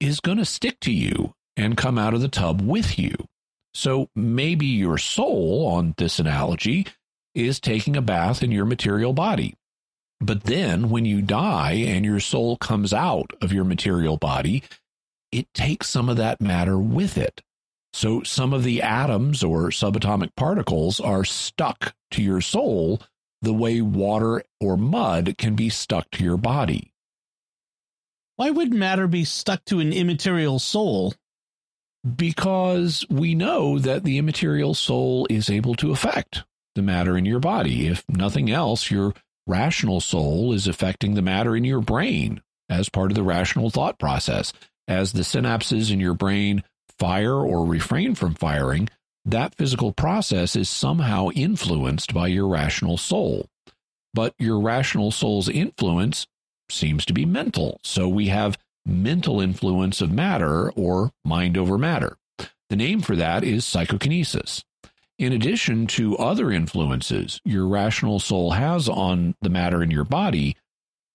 is going to stick to you and come out of the tub with you. So maybe your soul, on this analogy, is taking a bath in your material body. But then when you die and your soul comes out of your material body, it takes some of that matter with it. So some of the atoms or subatomic particles are stuck to your soul the way water or mud can be stuck to your body. Why would matter be stuck to an immaterial soul? Because we know that the immaterial soul is able to affect the matter in your body. If nothing else, your rational soul is affecting the matter in your brain as part of the rational thought process. As the synapses in your brain fire or refrain from firing, that physical process is somehow influenced by your rational soul. But your rational soul's influence seems to be mental. So we have mental influence of matter or mind over matter. The name for that is psychokinesis in addition to other influences your rational soul has on the matter in your body,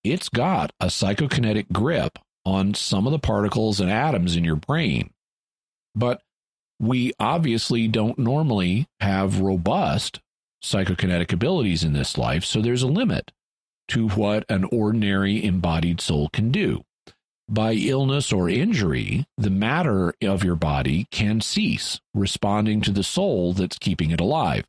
it's got a psychokinetic grip on some of the particles and atoms in your brain. But we obviously don't normally have robust psychokinetic abilities in this life, so there's a limit to what an ordinary embodied soul can do by illness or injury, the matter of your body can cease responding to the soul that's keeping it alive.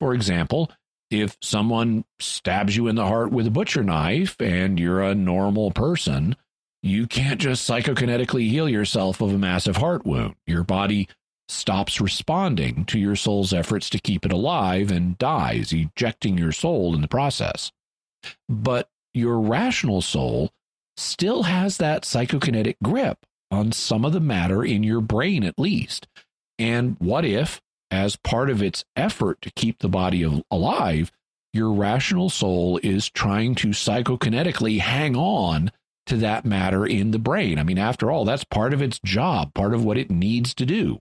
For example, if someone stabs you in the heart with a butcher knife and you're a normal person, you can't just psychokinetically heal yourself of a massive heart wound. Your body stops responding to your soul's efforts to keep it alive and dies, ejecting your soul in the process. But your rational soul still has that psychokinetic grip on some of the matter in your brain, at least. And what if, as part of its effort to keep the body alive, your rational soul is trying to psychokinetically hang on to that matter in the brain. I mean, after all, that's part of its job, part of what it needs to do.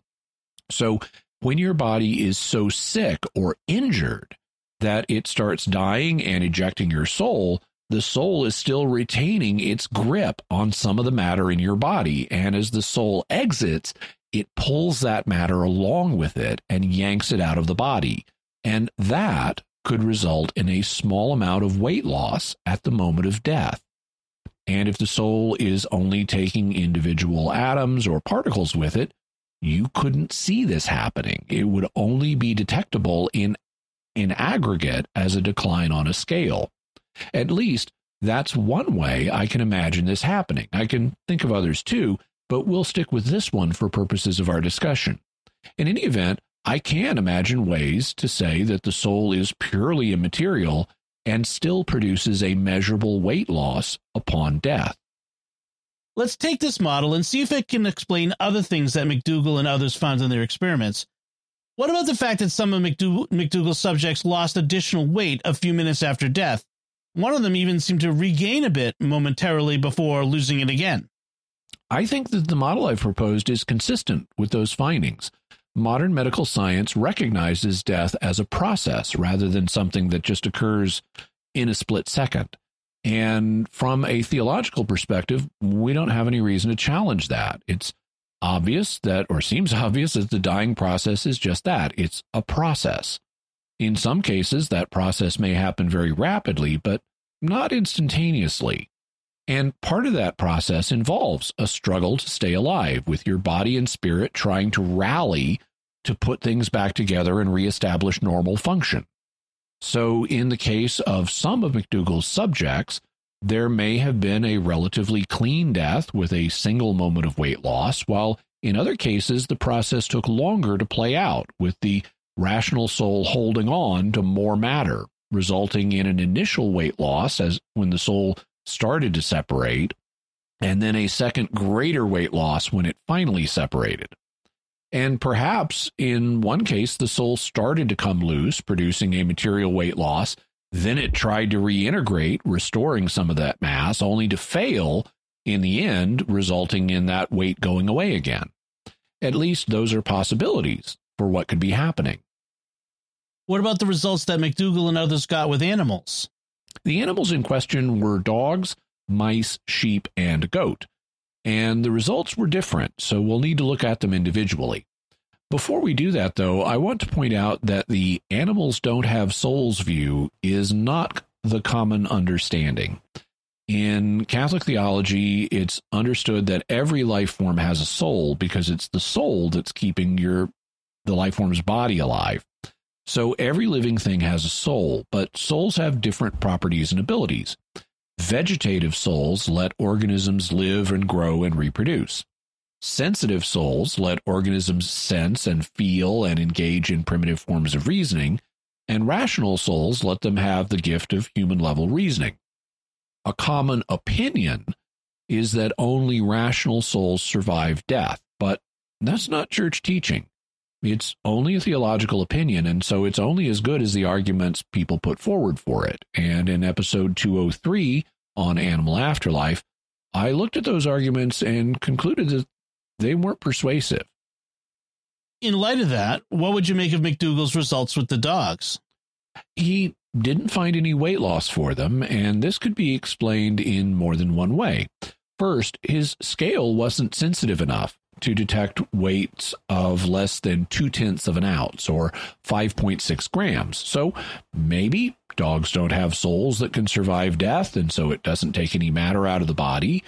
So when your body is so sick or injured that it starts dying and ejecting your soul, the soul is still retaining its grip on some of the matter in your body. And as the soul exits, it pulls that matter along with it and yanks it out of the body. And that could result in a small amount of weight loss at the moment of death. And if the soul is only taking individual atoms or particles with it, you couldn't see this happening. It would only be detectable in in aggregate as a decline on a scale. At least that's one way I can imagine this happening. I can think of others too, but we'll stick with this one for purposes of our discussion. In any event, I can imagine ways to say that the soul is purely immaterial and still produces a measurable weight loss upon death. Let's take this model and see if it can explain other things that McDougall and others found in their experiments. What about the fact that some of McDougall's subjects lost additional weight a few minutes after death? One of them even seemed to regain a bit momentarily before losing it again. I think that the model I've proposed is consistent with those findings. Modern medical science recognizes death as a process rather than something that just occurs in a split second. And from a theological perspective, we don't have any reason to challenge that. It's obvious that, or seems obvious, that the dying process is just that it's a process. In some cases, that process may happen very rapidly, but not instantaneously. And part of that process involves a struggle to stay alive with your body and spirit trying to rally to put things back together and reestablish normal function. So, in the case of some of McDougall's subjects, there may have been a relatively clean death with a single moment of weight loss, while in other cases, the process took longer to play out, with the rational soul holding on to more matter, resulting in an initial weight loss as when the soul started to separate, and then a second greater weight loss when it finally separated. And perhaps in one case, the soul started to come loose, producing a material weight loss. Then it tried to reintegrate, restoring some of that mass, only to fail in the end, resulting in that weight going away again. At least those are possibilities for what could be happening. What about the results that McDougall and others got with animals? The animals in question were dogs, mice, sheep, and goat. And the results were different, so we'll need to look at them individually. Before we do that, though, I want to point out that the animals don't have souls view is not the common understanding. In Catholic theology, it's understood that every life form has a soul because it's the soul that's keeping your the life form's body alive. So every living thing has a soul, but souls have different properties and abilities. Vegetative souls let organisms live and grow and reproduce. Sensitive souls let organisms sense and feel and engage in primitive forms of reasoning, and rational souls let them have the gift of human level reasoning. A common opinion is that only rational souls survive death, but that's not church teaching. It's only a theological opinion, and so it's only as good as the arguments people put forward for it. And in episode 203 on Animal Afterlife, I looked at those arguments and concluded that they weren't persuasive. In light of that, what would you make of McDougall's results with the dogs? He didn't find any weight loss for them, and this could be explained in more than one way. First, his scale wasn't sensitive enough to detect weights of less than two tenths of an ounce or 5.6 grams. So maybe dogs don't have souls that can survive death, and so it doesn't take any matter out of the body.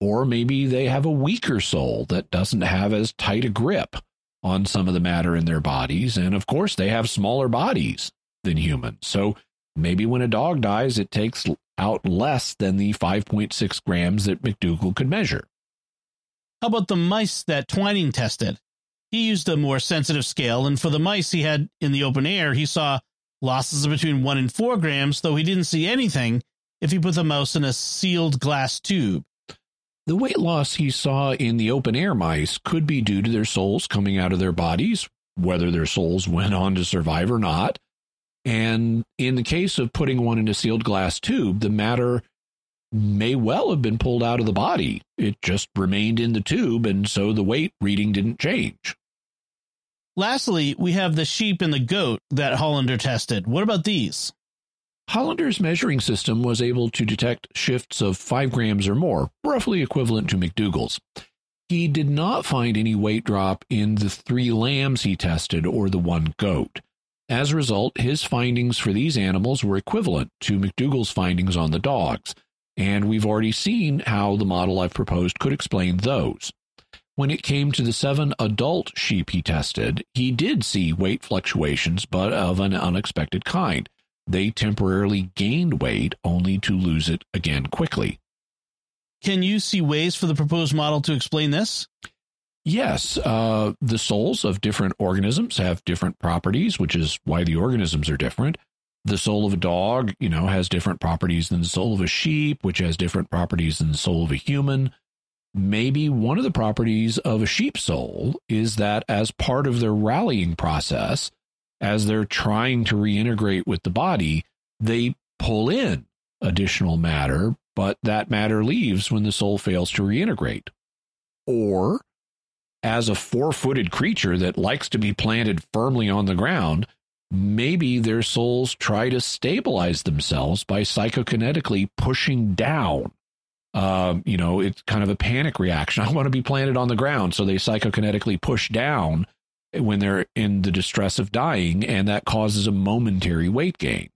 Or maybe they have a weaker soul that doesn't have as tight a grip on some of the matter in their bodies. And of course, they have smaller bodies than humans. So maybe when a dog dies, it takes out less than the 5.6 grams that McDougall could measure. How about the mice that Twining tested? He used a more sensitive scale, and for the mice he had in the open air, he saw losses of between 1 and 4 grams, though he didn't see anything if he put the mouse in a sealed glass tube. The weight loss he saw in the open air mice could be due to their souls coming out of their bodies, whether their souls went on to survive or not. And in the case of putting one in a sealed glass tube, the matter may well have been pulled out of the body. It just remained in the tube, and so the weight reading didn't change. Lastly, we have the sheep and the goat that Hollander tested. What about these? Hollander's measuring system was able to detect shifts of 5 grams or more, roughly equivalent to McDougall's. He did not find any weight drop in the three lambs he tested or the one goat. As a result, his findings for these animals were equivalent to McDougall's findings on the dogs, and we've already seen how the model I've proposed could explain those. When it came to the seven adult sheep he tested, he did see weight fluctuations, but of an unexpected kind. They temporarily gained weight only to lose it again quickly. Can you see ways for the proposed model to explain this? Yes, uh, the souls of different organisms have different properties, which is why the organisms are different. The soul of a dog, you know, has different properties than the soul of a sheep, which has different properties than the soul of a human. Maybe one of the properties of a sheep soul is that as part of their rallying process, as they're trying to reintegrate with the body, they pull in additional matter, but that matter leaves when the soul fails to reintegrate. Or, as a four footed creature that likes to be planted firmly on the ground, maybe their souls try to stabilize themselves by psychokinetically pushing down. Um, you know, it's kind of a panic reaction. I want to be planted on the ground. So they psychokinetically push down when they're in the distress of dying, and that causes a momentary weight gain.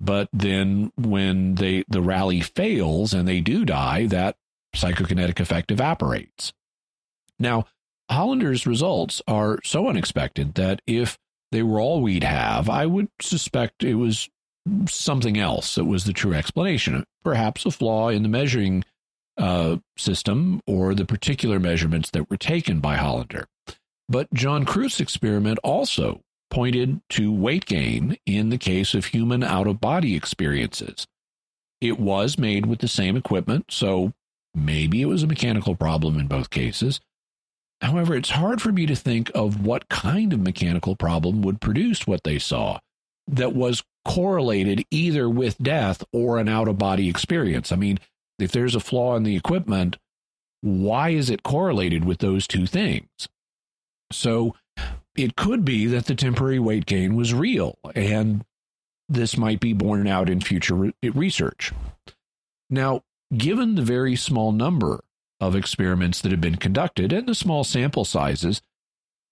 But then when they the rally fails and they do die, that psychokinetic effect evaporates. Now, Hollander's results are so unexpected that if they were all we'd have, I would suspect it was something else that was the true explanation. Perhaps a flaw in the measuring uh, system or the particular measurements that were taken by Hollander. But John Kruth's experiment also pointed to weight gain in the case of human out of body experiences. It was made with the same equipment, so maybe it was a mechanical problem in both cases. However, it's hard for me to think of what kind of mechanical problem would produce what they saw that was correlated either with death or an out of body experience. I mean, if there's a flaw in the equipment, why is it correlated with those two things? So it could be that the temporary weight gain was real, and this might be borne out in future re- research. Now, given the very small number of experiments that have been conducted and the small sample sizes,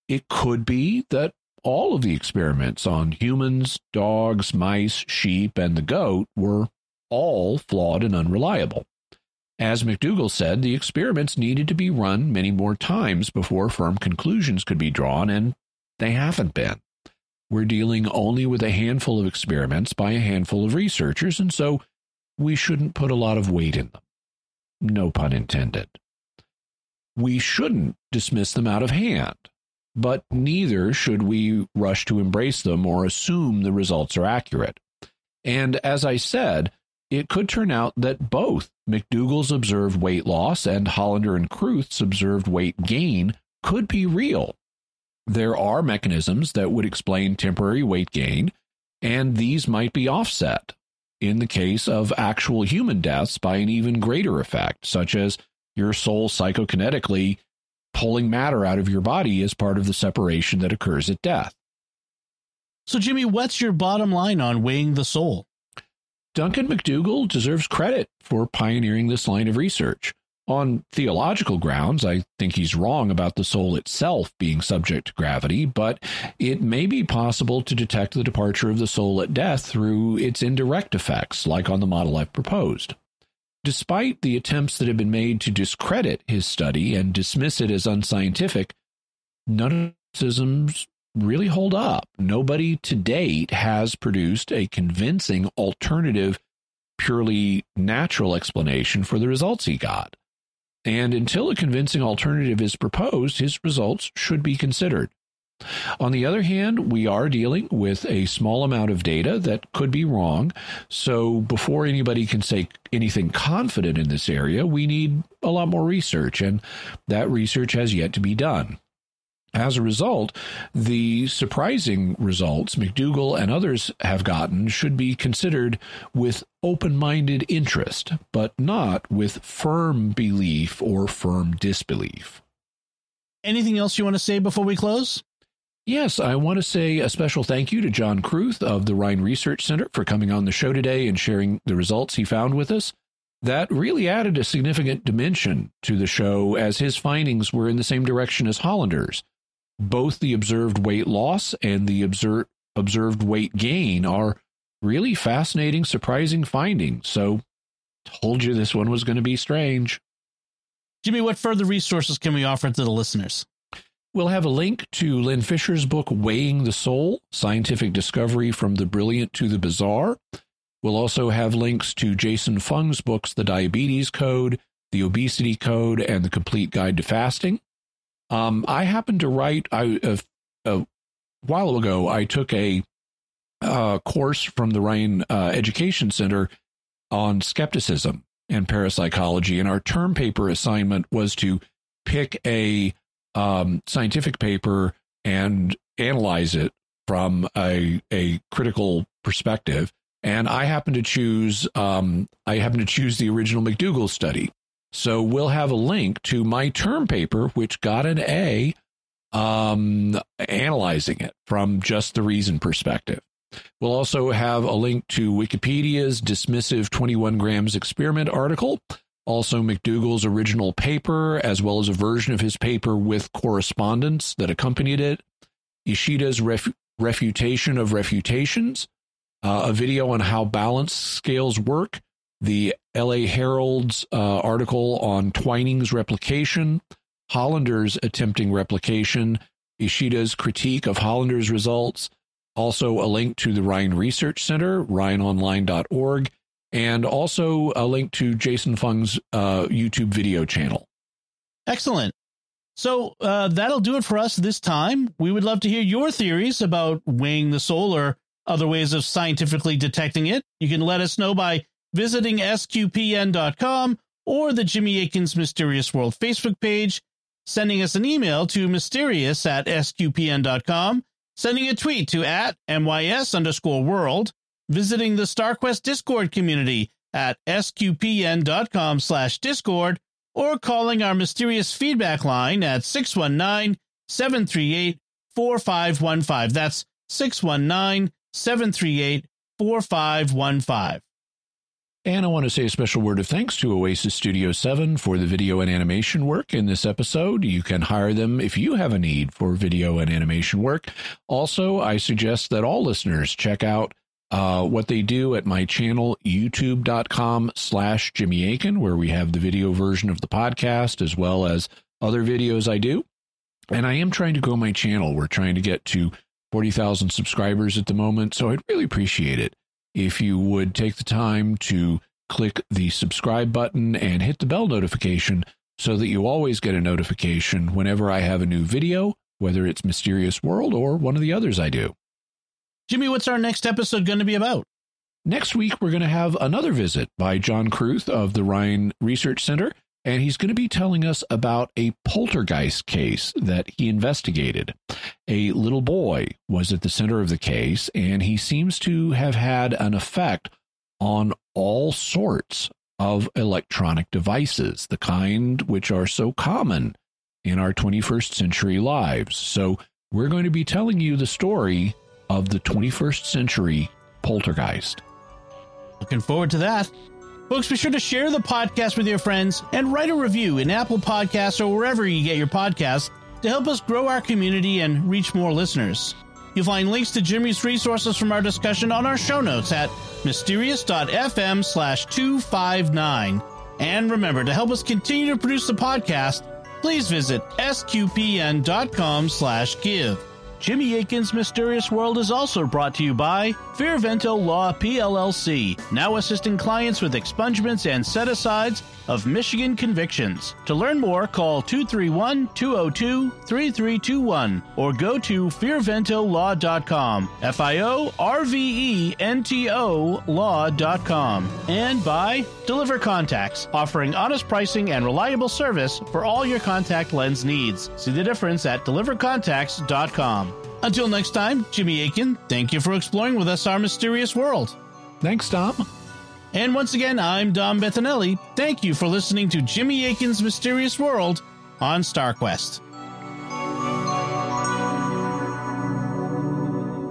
it could be that all of the experiments on humans, dogs, mice, sheep, and the goat were all flawed and unreliable. As McDougall said, the experiments needed to be run many more times before firm conclusions could be drawn, and they haven't been. We're dealing only with a handful of experiments by a handful of researchers, and so we shouldn't put a lot of weight in them. No pun intended. We shouldn't dismiss them out of hand, but neither should we rush to embrace them or assume the results are accurate. And as I said, it could turn out that both McDougall's observed weight loss and Hollander and Kruth's observed weight gain could be real. There are mechanisms that would explain temporary weight gain, and these might be offset in the case of actual human deaths by an even greater effect, such as your soul psychokinetically pulling matter out of your body as part of the separation that occurs at death. So, Jimmy, what's your bottom line on weighing the soul? Duncan McDougall deserves credit for pioneering this line of research. On theological grounds, I think he's wrong about the soul itself being subject to gravity, but it may be possible to detect the departure of the soul at death through its indirect effects, like on the model I've proposed. Despite the attempts that have been made to discredit his study and dismiss it as unscientific, none of criticisms really hold up. Nobody to date has produced a convincing alternative, purely natural explanation for the results he got. And until a convincing alternative is proposed, his results should be considered. On the other hand, we are dealing with a small amount of data that could be wrong. So before anybody can say anything confident in this area, we need a lot more research, and that research has yet to be done. As a result, the surprising results McDougall and others have gotten should be considered with open minded interest, but not with firm belief or firm disbelief. Anything else you want to say before we close? Yes, I want to say a special thank you to John Kruth of the Rhine Research Center for coming on the show today and sharing the results he found with us. That really added a significant dimension to the show as his findings were in the same direction as Hollander's both the observed weight loss and the observed observed weight gain are really fascinating, surprising findings. So, told you this one was going to be strange. Jimmy, what further resources can we offer to the listeners? We'll have a link to Len Fisher's book, Weighing the Soul Scientific Discovery from the Brilliant to the Bizarre. We'll also have links to Jason Fung's books, The Diabetes Code, The Obesity Code, and The Complete Guide to Fasting. Um, I happened to write I, a, a, while ago. I took a uh, course from the Rhine uh, Education Center on skepticism and parapsychology, and our term paper assignment was to pick a um, scientific paper and analyze it from a a critical perspective. And I happen to choose um, I happen to choose the original MacDougall study. So we'll have a link to my term paper, which got an A, um, analyzing it from just the reason perspective. We'll also have a link to Wikipedia's dismissive 21 grams experiment article, also MacDougall's original paper, as well as a version of his paper with correspondence that accompanied it, Ishida's ref- refutation of refutations, uh, a video on how balance scales work, the LA Herald's uh, article on Twining's replication, Hollander's attempting replication, Ishida's critique of Hollander's results, also a link to the Rhine Research Center, rhineonline.org, and also a link to Jason Fung's uh, YouTube video channel. Excellent. So uh, that'll do it for us this time. We would love to hear your theories about weighing the soul or other ways of scientifically detecting it. You can let us know by visiting sqpn.com or the Jimmy Akin's Mysterious World Facebook page, sending us an email to mysterious at sqpn.com, sending a tweet to at mys underscore world, visiting the StarQuest Discord community at sqpn.com slash discord, or calling our mysterious feedback line at 619 738 4515. That's 619 738 4515. And I want to say a special word of thanks to Oasis Studio 7 for the video and animation work in this episode. You can hire them if you have a need for video and animation work. Also, I suggest that all listeners check out uh, what they do at my channel, youtube.com slash Jimmy Akin, where we have the video version of the podcast as well as other videos I do. And I am trying to grow my channel. We're trying to get to 40,000 subscribers at the moment, so I'd really appreciate it if you would take the time to click the subscribe button and hit the bell notification so that you always get a notification whenever I have a new video, whether it's Mysterious World or one of the others I do. Jimmy, what's our next episode going to be about? Next week, we're going to have another visit by John Kruth of the Rhine Research Center and he's going to be telling us about a poltergeist case that he investigated. A little boy was at the center of the case, and he seems to have had an effect on all sorts of electronic devices, the kind which are so common in our 21st century lives. So, we're going to be telling you the story of the 21st century poltergeist. Looking forward to that. Folks, be sure to share the podcast with your friends and write a review in Apple Podcasts or wherever you get your podcasts to help us grow our community and reach more listeners. You'll find links to Jimmy's resources from our discussion on our show notes at mysterious.fm slash 259. And remember, to help us continue to produce the podcast, please visit sqpn.com slash give. Jimmy Akin's Mysterious World is also brought to you by Fiorvento Law PLLC, now assisting clients with expungements and set asides of Michigan convictions. To learn more, call 231 202 3321 or go to fiorventolaw.com. F I O R V E N T O law.com. And by Deliver Contacts, offering honest pricing and reliable service for all your contact lens needs. See the difference at delivercontacts.com. Until next time, Jimmy Akin, thank you for exploring with us our mysterious world. Thanks, Dom. And once again, I'm Dom Bettinelli. Thank you for listening to Jimmy Akin's Mysterious World on StarQuest.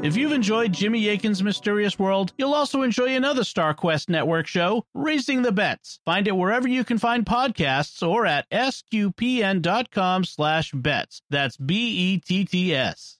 If you've enjoyed Jimmy Akin's Mysterious World, you'll also enjoy another StarQuest Network show, Raising the Bets. Find it wherever you can find podcasts or at sqpn.com slash bets. That's B-E-T-T-S.